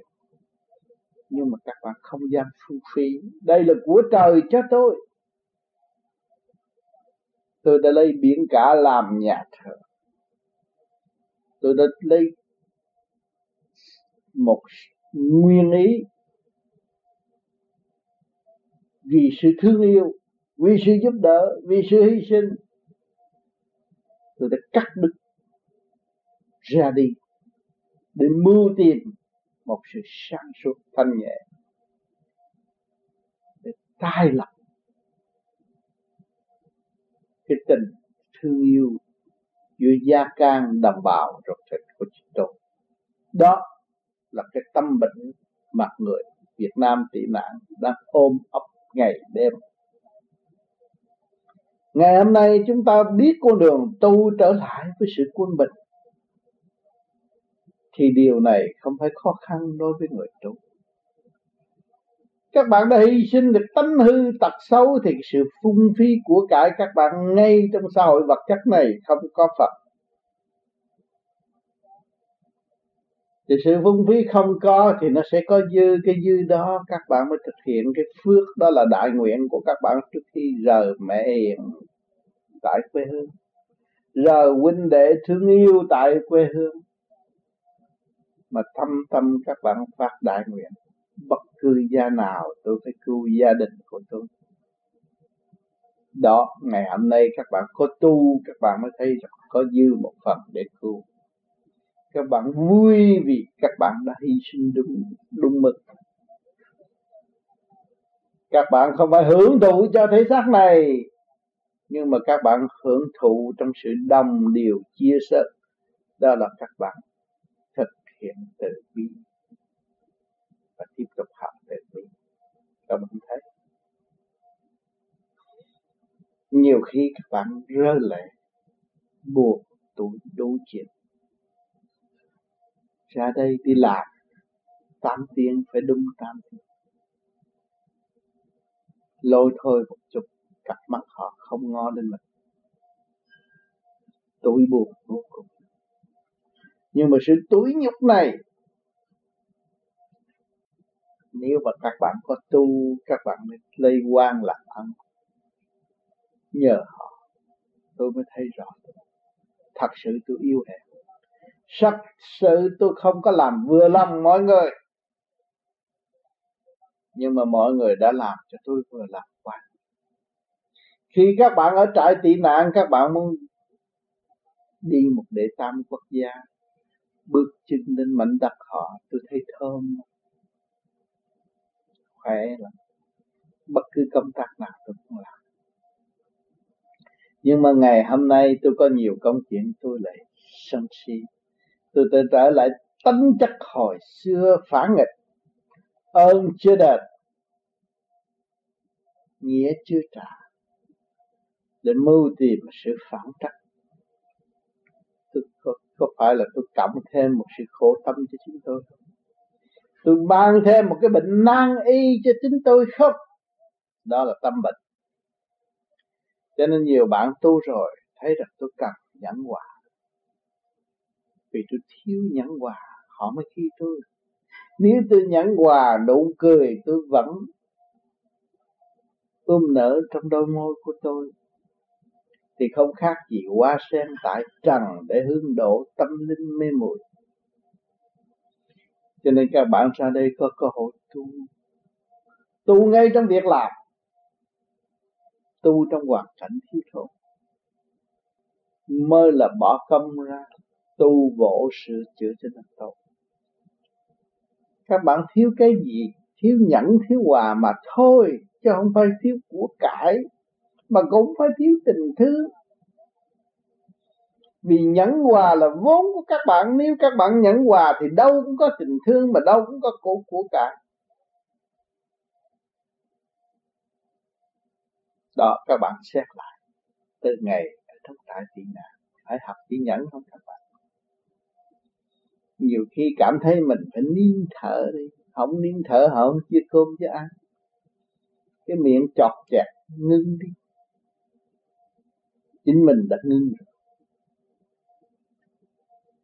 [SPEAKER 1] nhưng mà các bạn không dám phung phí. Đây là của trời cho tôi. Tôi đã lấy biển cả làm nhà thờ. Tôi đã lấy một nguyên ý vì sự thương yêu, vì sự giúp đỡ, vì sự hy sinh. Tôi đã cắt đứt ra đi, để mưu tìm một sự sáng suốt thanh nhẹ, để tai lập cái tình thương yêu giữa gia can đồng bào ruột thịt của chúng tôi. Đó là cái tâm bệnh mà người Việt Nam tị nạn đang ôm ấp ngày đêm. Ngày hôm nay chúng ta biết con đường tu trở lại với sự quân bình thì điều này không phải khó khăn đối với người tu. Các bạn đã hy sinh được tánh hư tật xấu thì sự phung phí của cải các bạn ngay trong xã hội vật chất này không có Phật thì sự phung phí không có thì nó sẽ có dư, cái dư đó các bạn mới thực hiện. Cái phước đó là đại nguyện của các bạn trước khi rời mẹ hiền tại quê hương, rời huynh đệ thương yêu tại quê hương mà thâm tâm các bạn phát đại nguyện, bất cứ gia nào tôi phải cứu gia đình của tôi. Đó, ngày hôm nay các bạn có tu, các bạn mới thấy rằng có dư một phần để cứu. Các bạn vui vì các bạn đã hy sinh đúng đúng mực. Các bạn không phải hưởng thụ cho thể xác này, nhưng mà các bạn hưởng thụ trong sự đồng điều chia sẻ, đó là các bạn hiện từ bi và tiếp tục học từ bi. Các bạn thấy nhiều khi các bạn rơi lệ buồn tủi đủ chuyện ra đây đi làm, tám tiếng phải đúng tám tiếng. Lôi thôi một chút, cặp mắt họ không ngon lên mình. Tôi buồn vô cùng nhưng mà sự túi nhục này, nếu mà các bạn có tu, các bạn mới lây quan làm ăn. Nhờ họ, tôi mới thấy rõ. Thật sự tôi yêu hẹn thật sự tôi không có làm vừa lòng mọi người. Nhưng mà mọi người đã làm cho tôi vừa làm quá khi các bạn ở trại tị nạn, các bạn muốn đi một đệ tam quốc gia bước chân lên mảnh đất họ, tôi thấy thơm. Khỏe lắm. Bất cứ công tác nào tôi cũng làm. Nhưng mà ngày hôm nay tôi có nhiều công chuyện tôi lại sân si. Tôi tự trở lại tánh chất hồi xưa phản nghịch. Ơn chưa đền. Nghĩa chưa trả. Để mưu tìm sự phản trắc có, phải là tôi cộng thêm một sự khổ tâm cho chính tôi tôi mang thêm một cái bệnh nan y cho chính tôi không? Đó là tâm bệnh. Cho nên nhiều bạn tu rồi thấy rằng tôi cần nhẫn hòa vì tôi thiếu nhẫn hòa họ mới khi tôi. Nếu tôi nhẫn hòa nụ cười tôi vẫn ươm nở trong đôi môi của tôi thì không khác gì hoa sen tại trần để hướng độ tâm linh mê muội. Cho nên các bạn ra đây có cơ hội tu. Tu ngay trong việc làm. Tu trong hoàn cảnh thiếu thốn. Mơ là bỏ công ra, tu bổ sửa chữa cho nó tốt. Các bạn thiếu cái gì? Thiếu nhẫn, thiếu hòa mà thôi, chứ không phải thiếu của cải mà cũng phải thiếu tình thương. Vì nhẫn hòa là vốn của các bạn, nếu các bạn nhẫn hòa thì đâu cũng có tình thương mà đâu cũng có của của cải đó, các bạn xét lại, từ ngày thất tại tị nạn, phải học chỉ nhẫn không các bạn? Nhiều khi cảm thấy mình phải nín thở đi, không nín thở họ không chia cơm chứ ăn. Cái miệng chọt chẹt, ngưng đi chính mình đã ngưng rồi.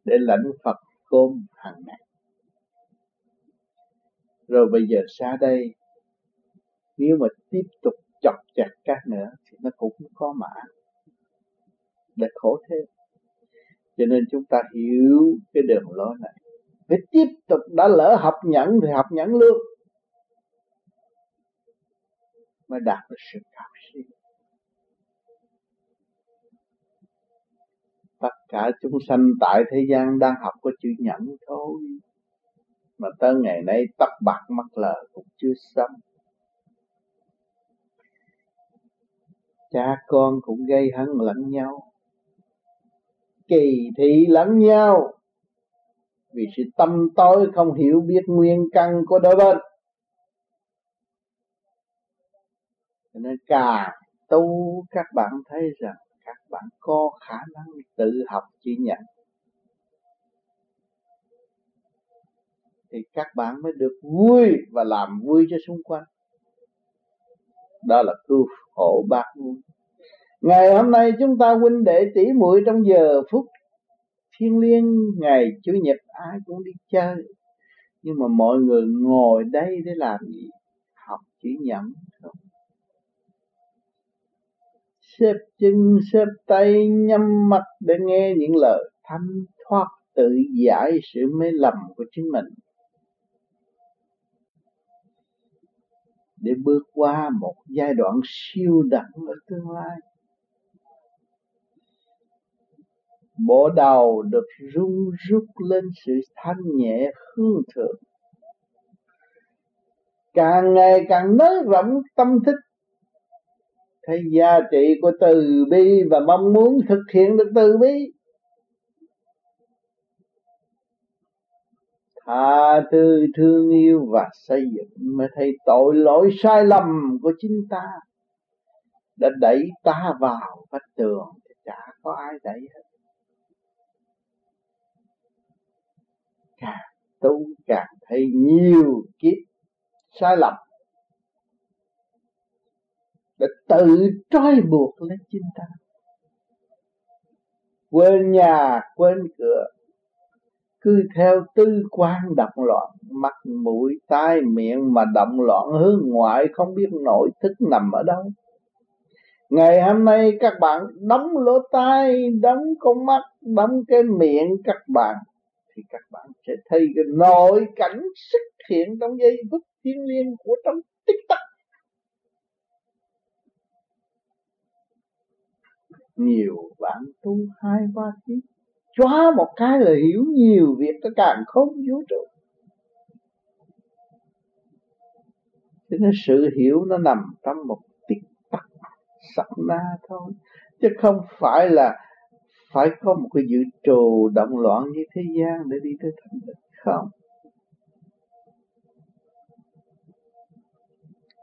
[SPEAKER 1] Để lãnh Phật cơm hàng ngày. Rồi bây giờ xa đây, nếu mà tiếp tục chọc chặt các nữa thì nó cũng có mã để khổ thêm cho nên chúng ta hiểu cái đường lối này. Phải tiếp tục đã lỡ học nhẫn thì học nhẫn luôn. Mới đạt được sự cao tất cả chúng sanh tại thế gian đang học có chữ nhẫn thôi. Mà tới ngày nay tóc bạc mắt lờ cũng chưa xong. Cha con cũng gây hấn lẫn nhau. Kỳ thị lẫn nhau. Vì sự tâm tối không hiểu biết nguyên căn của đôi bên. Cho nên càng tu, các bạn thấy rằng các bạn có khả năng tự học chỉ nhận thì các bạn mới được vui và làm vui cho xung quanh. Đó là cứu khổ bác vui ngày hôm nay chúng ta huynh đệ tỷ muội trong giờ phút thiên liêng ngày chủ nhật, ai cũng đi chơi. Nhưng mà mọi người ngồi đây để làm gì? Học chỉ nhận xếp chân, xếp tay, nhắm mắt để nghe những lời thanh thoát tự giải sự mê lầm của chính mình. Để bước qua một giai đoạn siêu đẳng ở tương lai bộ đầu được rung rút lên sự thanh nhẹ hương thượng. Càng ngày càng nới rộng tâm thức thấy giá trị của từ bi và mong muốn thực hiện được từ bi. Tha thứ thương yêu và xây dựng mới thấy tội lỗi sai lầm của chính ta. Đã đẩy ta vào vách tường thì chả có ai đẩy hết. Càng tu càng thấy nhiều kiếp sai lầm để tự trói buộc lấy chính ta. Quên nhà, quên cửa. Cứ theo tư quan động loạn mắt mũi, tai miệng mà động loạn, hướng ngoại không biết nội thức nằm ở đâu. Ngày hôm nay các bạn đóng lỗ tai, đóng con mắt, đóng cái miệng các bạn, thì các bạn sẽ thấy cái nội cảnh xuất hiện trong giây phút thiên liêng của trong tích tắc. Nhiều bạn tu hai ba tiếng chóa một cái là hiểu nhiều việc cái càng không vũ trụ. Cho nên sự hiểu nó nằm trong một tích tắc sắc na thôi. Chứ không phải là phải có một cái dự trù động loạn như thế gian để đi tới thành tựu không.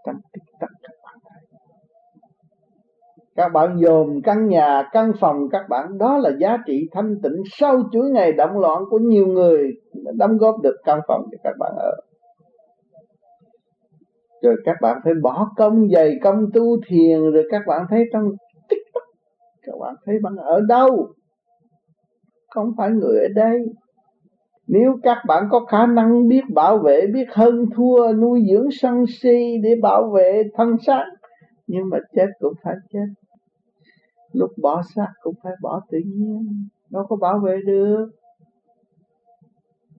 [SPEAKER 1] Trong tích tắc các bạn dồn căn nhà, căn phòng các bạn, đó là giá trị thanh tịnh sau chuỗi ngày động loạn của nhiều người đóng góp được căn phòng cho các bạn ở. Rồi các bạn phải bỏ công dày công tu thiền, rồi các bạn thấy trong tích tắc các bạn thấy bạn ở đâu? Không phải người ở đây. Nếu các bạn có khả năng biết bảo vệ, biết hơn thua, nuôi dưỡng sân si để bảo vệ thân xác, nhưng mà chết cũng phải chết lúc bỏ xác cũng phải bỏ tự nhiên. Đâu có bảo vệ được.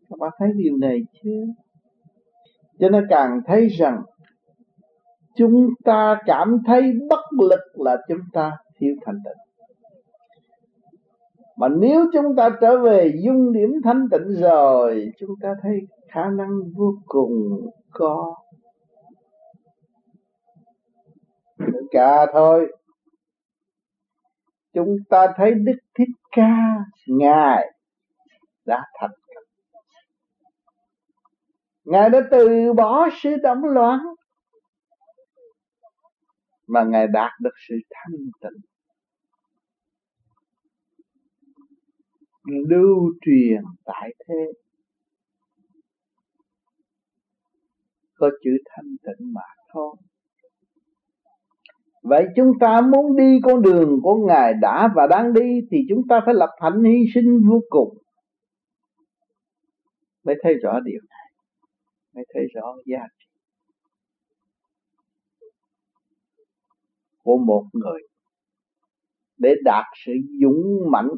[SPEAKER 1] Các bạn thấy điều này chưa cho nên càng thấy rằng, chúng ta cảm thấy bất lực là chúng ta thiếu thành tịnh. Mà nếu chúng ta trở về dung điểm thanh tịnh rồi, chúng ta thấy khả năng vô cùng có. Cả thôi chúng ta thấy đức thích ca ngài đã thành công ngài đã từ bỏ sự động loạn mà ngài đạt được sự thanh tịnh. Lưu truyền tại thế. Có chữ thanh tịnh mà thôi vậy chúng ta muốn đi con đường của ngài đã và đang đi, thì chúng ta phải lập hạnh hy sinh vô cùng. Mới thấy rõ điều này. Mới thấy rõ giá trị. Của một người. Để đạt sự dũng mãnh,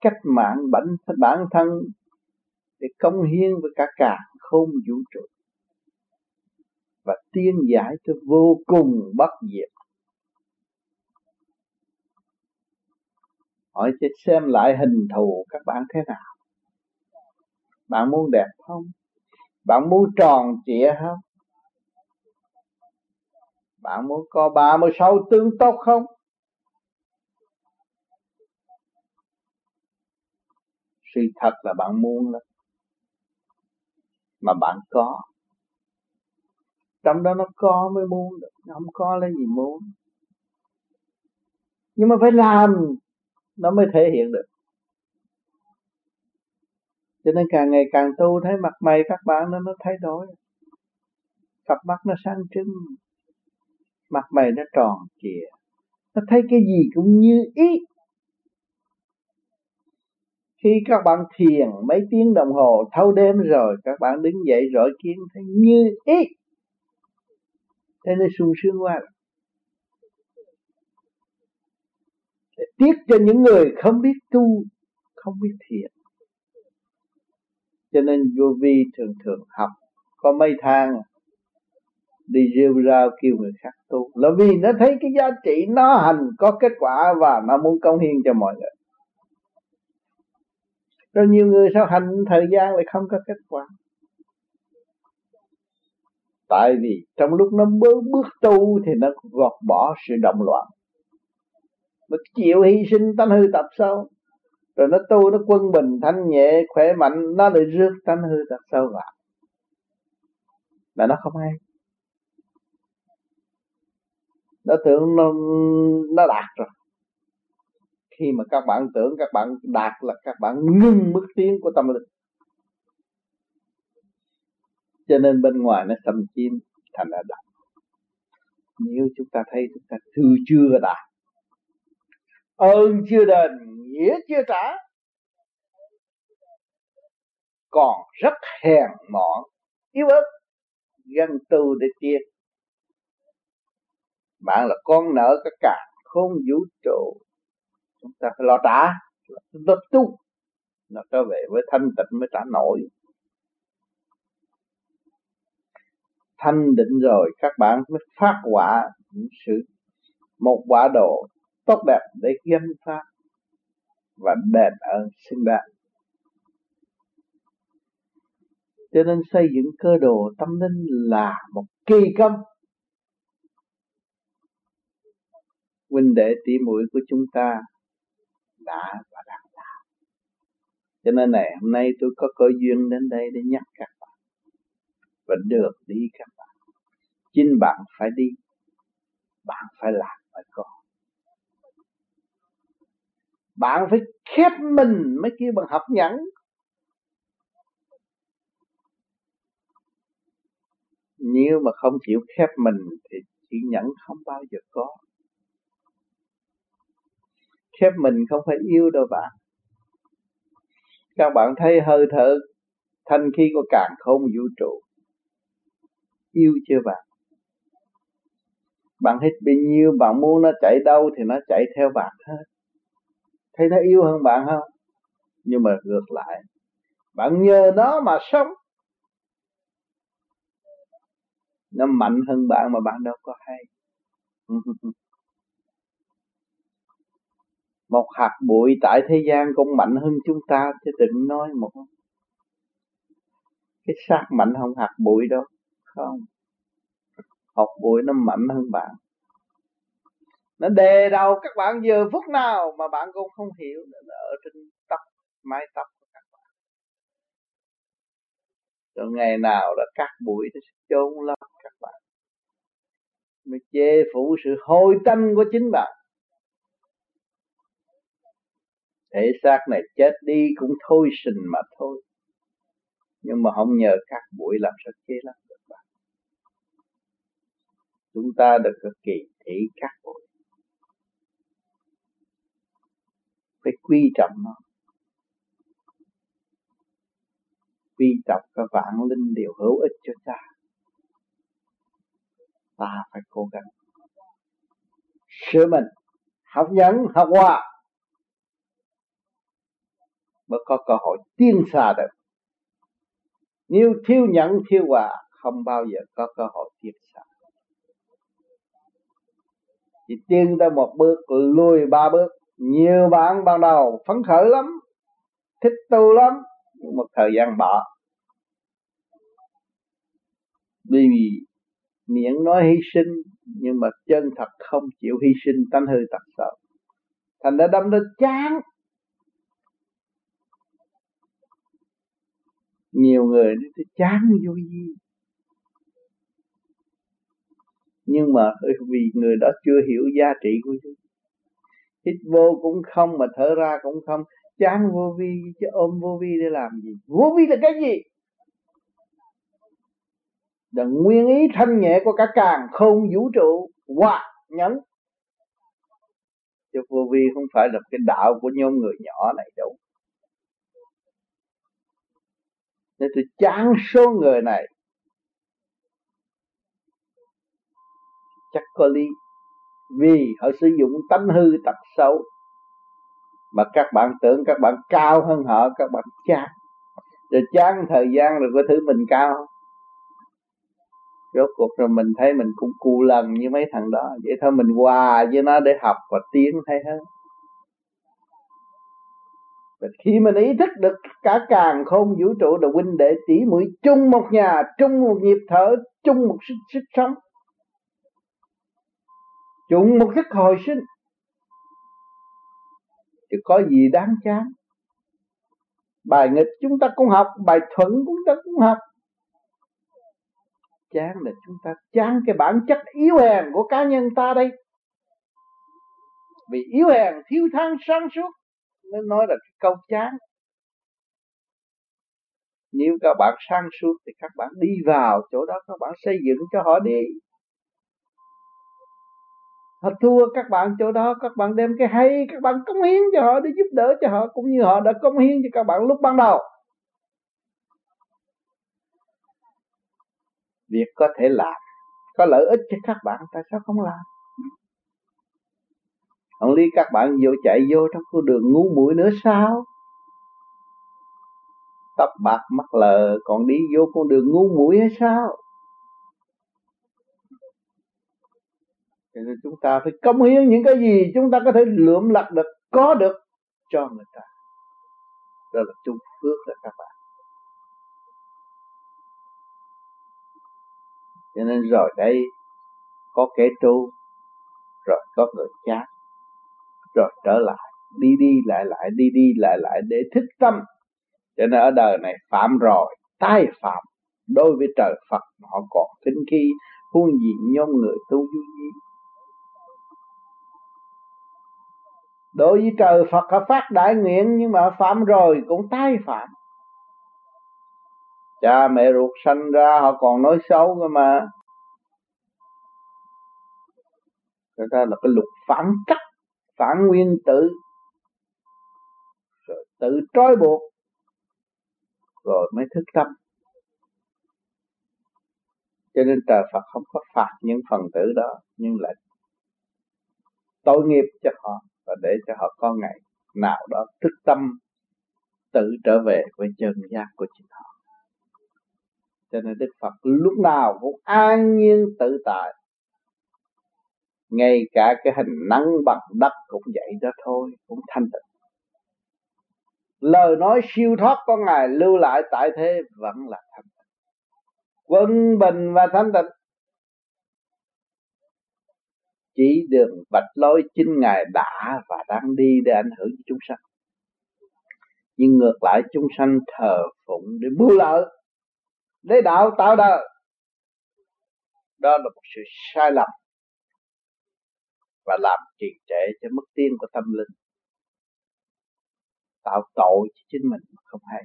[SPEAKER 1] cách mạng bản bản thân, để công hiến với cả cả không vũ trụ. Và tiên giải cho vô cùng bất diệt. Hỏi cho xem lại hình thù các bạn thế nào. Bạn muốn đẹp không? Bạn muốn tròn trịa không? Bạn muốn có ba mươi sáu tương tốt không? Sự thật là bạn muốn lắm. Mà bạn có. Trong đó nó có mới muốn được không có lấy gì muốn. Nhưng mà phải làm nó mới thể hiện được. Cho nên càng ngày càng tu, thấy mặt mày các bạn nó nó thay đổi. Cặp mắt nó sáng trưng. Mặt mày nó tròn trịa. Nó thấy cái gì cũng như ý. Khi các bạn thiền mấy tiếng đồng hồ, thâu đêm rồi, các bạn đứng dậy rọi kiến, thấy như ý. Thế nên sung sướng quá để tiếc cho những người không biết tu, không biết thiền. Cho nên vô vi thường thường học, có mấy thang đi rêu rao kêu người khác tu. Là vì nó thấy cái giá trị nó hành, có kết quả và nó muốn công hiến cho mọi người. Rồi nhiều người sao hành thời gian lại không có kết quả? Tại vì trong lúc nó bước bước tu thì nó gọt bỏ sự động loạn nó chịu hy sinh tánh hư tập sâu rồi nó tu, nó quân bình, thanh nhẹ, khỏe mạnh, nó lại rước tánh hư tập sâu vào. Là nó không hay. Nó tưởng nó nó đạt rồi. Khi mà các bạn tưởng, các bạn đạt là các bạn ngưng mức tiến của tâm linh. Cho nên bên ngoài nó xâm chiếm thành ra đạt. Nếu chúng ta thấy chúng ta thư chưa đạt ơn chưa đền, nghĩa chưa trả. Còn rất hèn mọn, yếu ớt gân tu để chia. Bạn là con nợ cả cả không vũ trụ. Chúng ta phải lo trả vật tu. Nó trở về với thanh tịnh mới trả nổi. Thanh định rồi, các bạn mới phát quả những sự, một quả độ tốt đẹp để gánh pháp và đền ơn xứng đáng. Cho nên xây dựng cơ đồ tâm linh là một kỳ công. Huynh đệ tỷ muội của chúng ta đã và đang làm. Cho nên này, hôm nay tôi có cơ duyên đến đây để nhắc các bạn. Và được đi các bạn. Chính bạn phải đi, bạn phải làm phải có bạn phải khép mình mới kêu bằng học nhẫn nếu mà không chịu khép mình thì chỉ nhẫn không bao giờ có. Khép mình không phải yêu đâu bạn. Các bạn thấy hơi thở, thanh khí của càng không vũ trụ. Yêu chưa bạn? Bạn hít bao nhiêu, bạn muốn nó chạy đâu thì nó chạy theo bạn hết thấy nó yêu hơn bạn không? Nhưng mà ngược lại, bạn nhờ nó mà sống. Nó mạnh hơn bạn mà bạn đâu có hay. Một hạt bụi tại thế gian cũng mạnh hơn chúng ta, chứ đừng nói một cái. Xác mạnh hơn hạt bụi đâu, không. Hạt bụi nó mạnh hơn bạn nó đề đầu các bạn giờ phút nào mà bạn cũng không hiểu là ở trên tóc, mái tóc của các bạn. Rồi ngày nào là cắt bụi nó sẽ chôn lấp các bạn. Mới chê phủ sự hôi tanh của chính bạn. Thể xác này chết đi cũng thôi sinh mà thôi. Nhưng mà không nhờ các bụi làm sao chế lắm được bạn. Chúng ta được cực kỳ thị các bụi phải quy trọng nó. Quy trọng các vạn linh đều hữu ích cho ta ta phải cố gắng. Sửa mình học nhẫn, học hòa mới có cơ hội tiến xa được. Nếu thiếu nhẫn, thiếu hòa không bao giờ có cơ hội tiến xa. Chỉ tiến tới một bước, lùi ba bước nhiều bạn ban đầu phấn khởi lắm, thích tu lắm, nhưng một thời gian bỏ vì miệng nói hy sinh, nhưng mà chân thật không chịu hy sinh, tánh hư tật sợ. Thành ra đâm đến chán. Nhiều người nó chán vô gì nhưng mà vì người đó chưa hiểu giá trị của chúng hít vô cũng không mà thở ra cũng không. Chán vô vi, chứ ôm vô vi để làm gì? Vô vi là cái gì? Là nguyên ý thanh nhẹ của cả càng không vũ trụ, hòa, nhẫn. Chứ vô vi không phải là cái đạo của nhóm người nhỏ này đâu. Nên tôi chán số người này. Chắc có lý vì họ sử dụng tánh hư tật xấu. Mà các bạn tưởng các bạn cao hơn họ các bạn chán. Rồi chán thời gian rồi có thứ mình cao rốt cuộc rồi mình thấy mình cũng cù lần như mấy thằng đó. Vậy thôi mình hòa với nó để học và tiến hay hơn và khi mình ý thức được cả càng không vũ trụ là huynh đệ tỷ muội chung một nhà chung một nhịp thở chung một sức, sức sống chung một thức hồi sinh. Chứ có gì đáng chán. Bài nghịch chúng ta cũng học, bài thuận chúng ta cũng học. Chán là chúng ta chán cái bản chất yếu hèn của cá nhân ta đây. Vì yếu hèn, thiếu thang sáng suốt, nên nói là cái câu chán. Nếu các bạn sáng suốt thì các bạn đi vào chỗ đó, các bạn xây dựng cho họ đi họ thua các bạn chỗ đó, các bạn đem cái hay, các bạn cống hiến cho họ để giúp đỡ cho họ, cũng như họ đã cống hiến cho các bạn lúc ban đầu. Việc có thể làm, có lợi ích cho các bạn, tại sao không làm? Không lý các bạn vô chạy vô trong con đường ngu mũi nữa sao? Tóc bạc mắt lờ còn đi vô con đường ngu mũi hay sao? Cho nên chúng ta phải cống hiến những cái gì chúng ta có thể lượm lặt được, có được cho người ta. Đó là chung phước đó các bạn. Cho nên rồi đây, có kẻ tu rồi có người chát rồi trở lại, đi đi lại lại, đi đi lại lại để thức tâm. Cho nên ở đời này phạm rồi, tái phạm. Đối với trời Phật, họ còn kính khi huống gì nhóm người tu du đối với trời Phật họ phát đại nguyện nhưng mà phạm rồi cũng tái phạm. Cha mẹ ruột sanh ra, họ còn nói xấu cơ mà. Người ta là cái luật phản cách phản nguyên tử. Rồi tự trói buộc, rồi mới thức tâm. Cho nên trời Phật không có phạt những phần tử đó, nhưng lại tội nghiệp cho họ và để cho họ có ngày nào đó thức tâm, tự trở về với chân giác của chính họ. Cho nên Đức Phật lúc nào cũng an nhiên tự tại. Ngay cả cái hình nắng bằng đất cũng vậy đó thôi, cũng thanh tịnh. Lời nói siêu thoát con ngài lưu lại tại thế vẫn là thanh tịnh. Quân bình và thanh tịnh chỉ đường vạch lối chính ngài đã và đang đi để ảnh hưởng chúng sanh. Nhưng ngược lại, chúng sanh thờ phụng để mưu lợi để đạo tạo đời. Đó là một sự sai lầm và làm trì trệ cho mức tiên của tâm linh. Tạo tội cho chính mình mà không hay.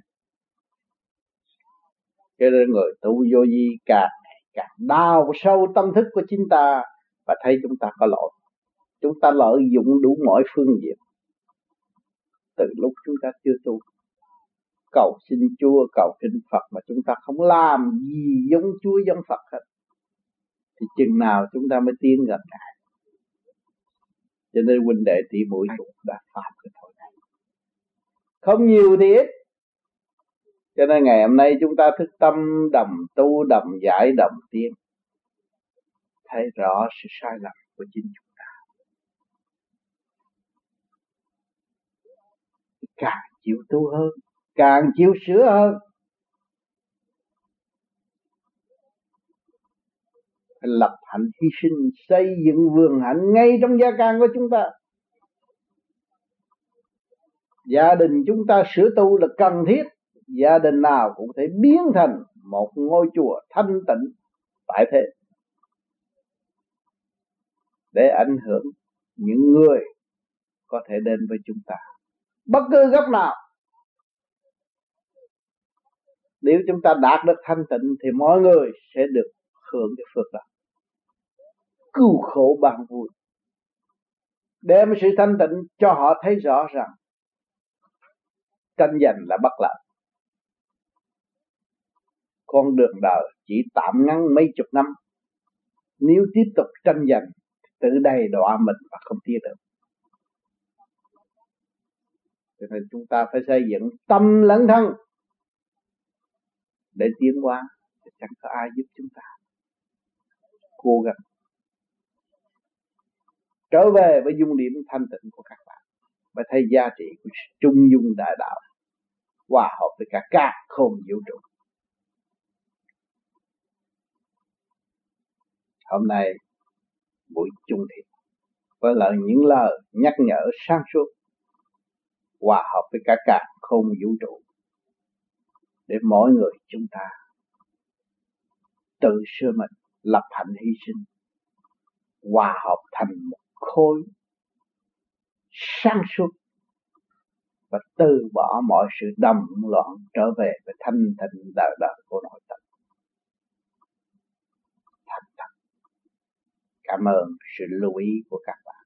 [SPEAKER 1] Cho nên người tu vô vi càng càng đau sâu tâm thức của chính ta và thấy chúng ta có lỗi. Chúng ta lợi dụng đủ mọi phương diện. Từ lúc chúng ta chưa tu. Cầu xin Chúa cầu kinh Phật mà chúng ta không làm gì giống Chúa giống Phật hết thì chừng nào chúng ta mới tiến gần Ngài. Cho nên huynh đệ tỷ muội cũng đã phạm cái tội này. Không nhiều thì ít. Cho nên ngày hôm nay chúng ta thức tâm đầm tu đầm giải đầm tiên thấy rõ sự sai lầm của chính chúng ta. Càng chịu tu hơn, càng chịu sửa hơn. Lập hạnh hy sinh, xây dựng vườn hạnh ngay trong gia can của chúng ta. Gia đình chúng ta sửa tu là cần thiết. Gia đình nào cũng thể biến thành một ngôi chùa thanh tịnh, tại thế để ảnh hưởng những người có thể đến với chúng ta. Bất cứ góc nào, nếu chúng ta đạt được thanh tịnh thì mọi người sẽ được hưởng cái phước đó. Cứu khổ bằng vui. Đem sự thanh tịnh cho họ thấy rõ rằng tranh giành là bất lợi. Con đường đời chỉ tạm ngắn mấy chục năm. Nếu tiếp tục tranh giành tự đầy đọa mình và không tiến được cho nên chúng ta phải xây dựng tâm lẫn thân để tiến qua. thì chẳng có ai giúp chúng ta cố gắng trở về với dung điểm thanh tịnh của các bạn và thấy giá trị của trung dung đại đạo hòa hợp với cả các không vũ trụ hôm nay buổi chung thiện với lời những lời nhắc nhở sáng suốt, hòa hợp với cả cả không vũ trụ, để mỗi người chúng ta tự sửa mình, lập hạnh hy sinh, hòa hợp thành một khối sáng suốt và từ bỏ mọi sự đầm loạn trở về với thanh tịnh đời đời của nội tâm thành thật cảm ơn sự lưu ý của các bạn.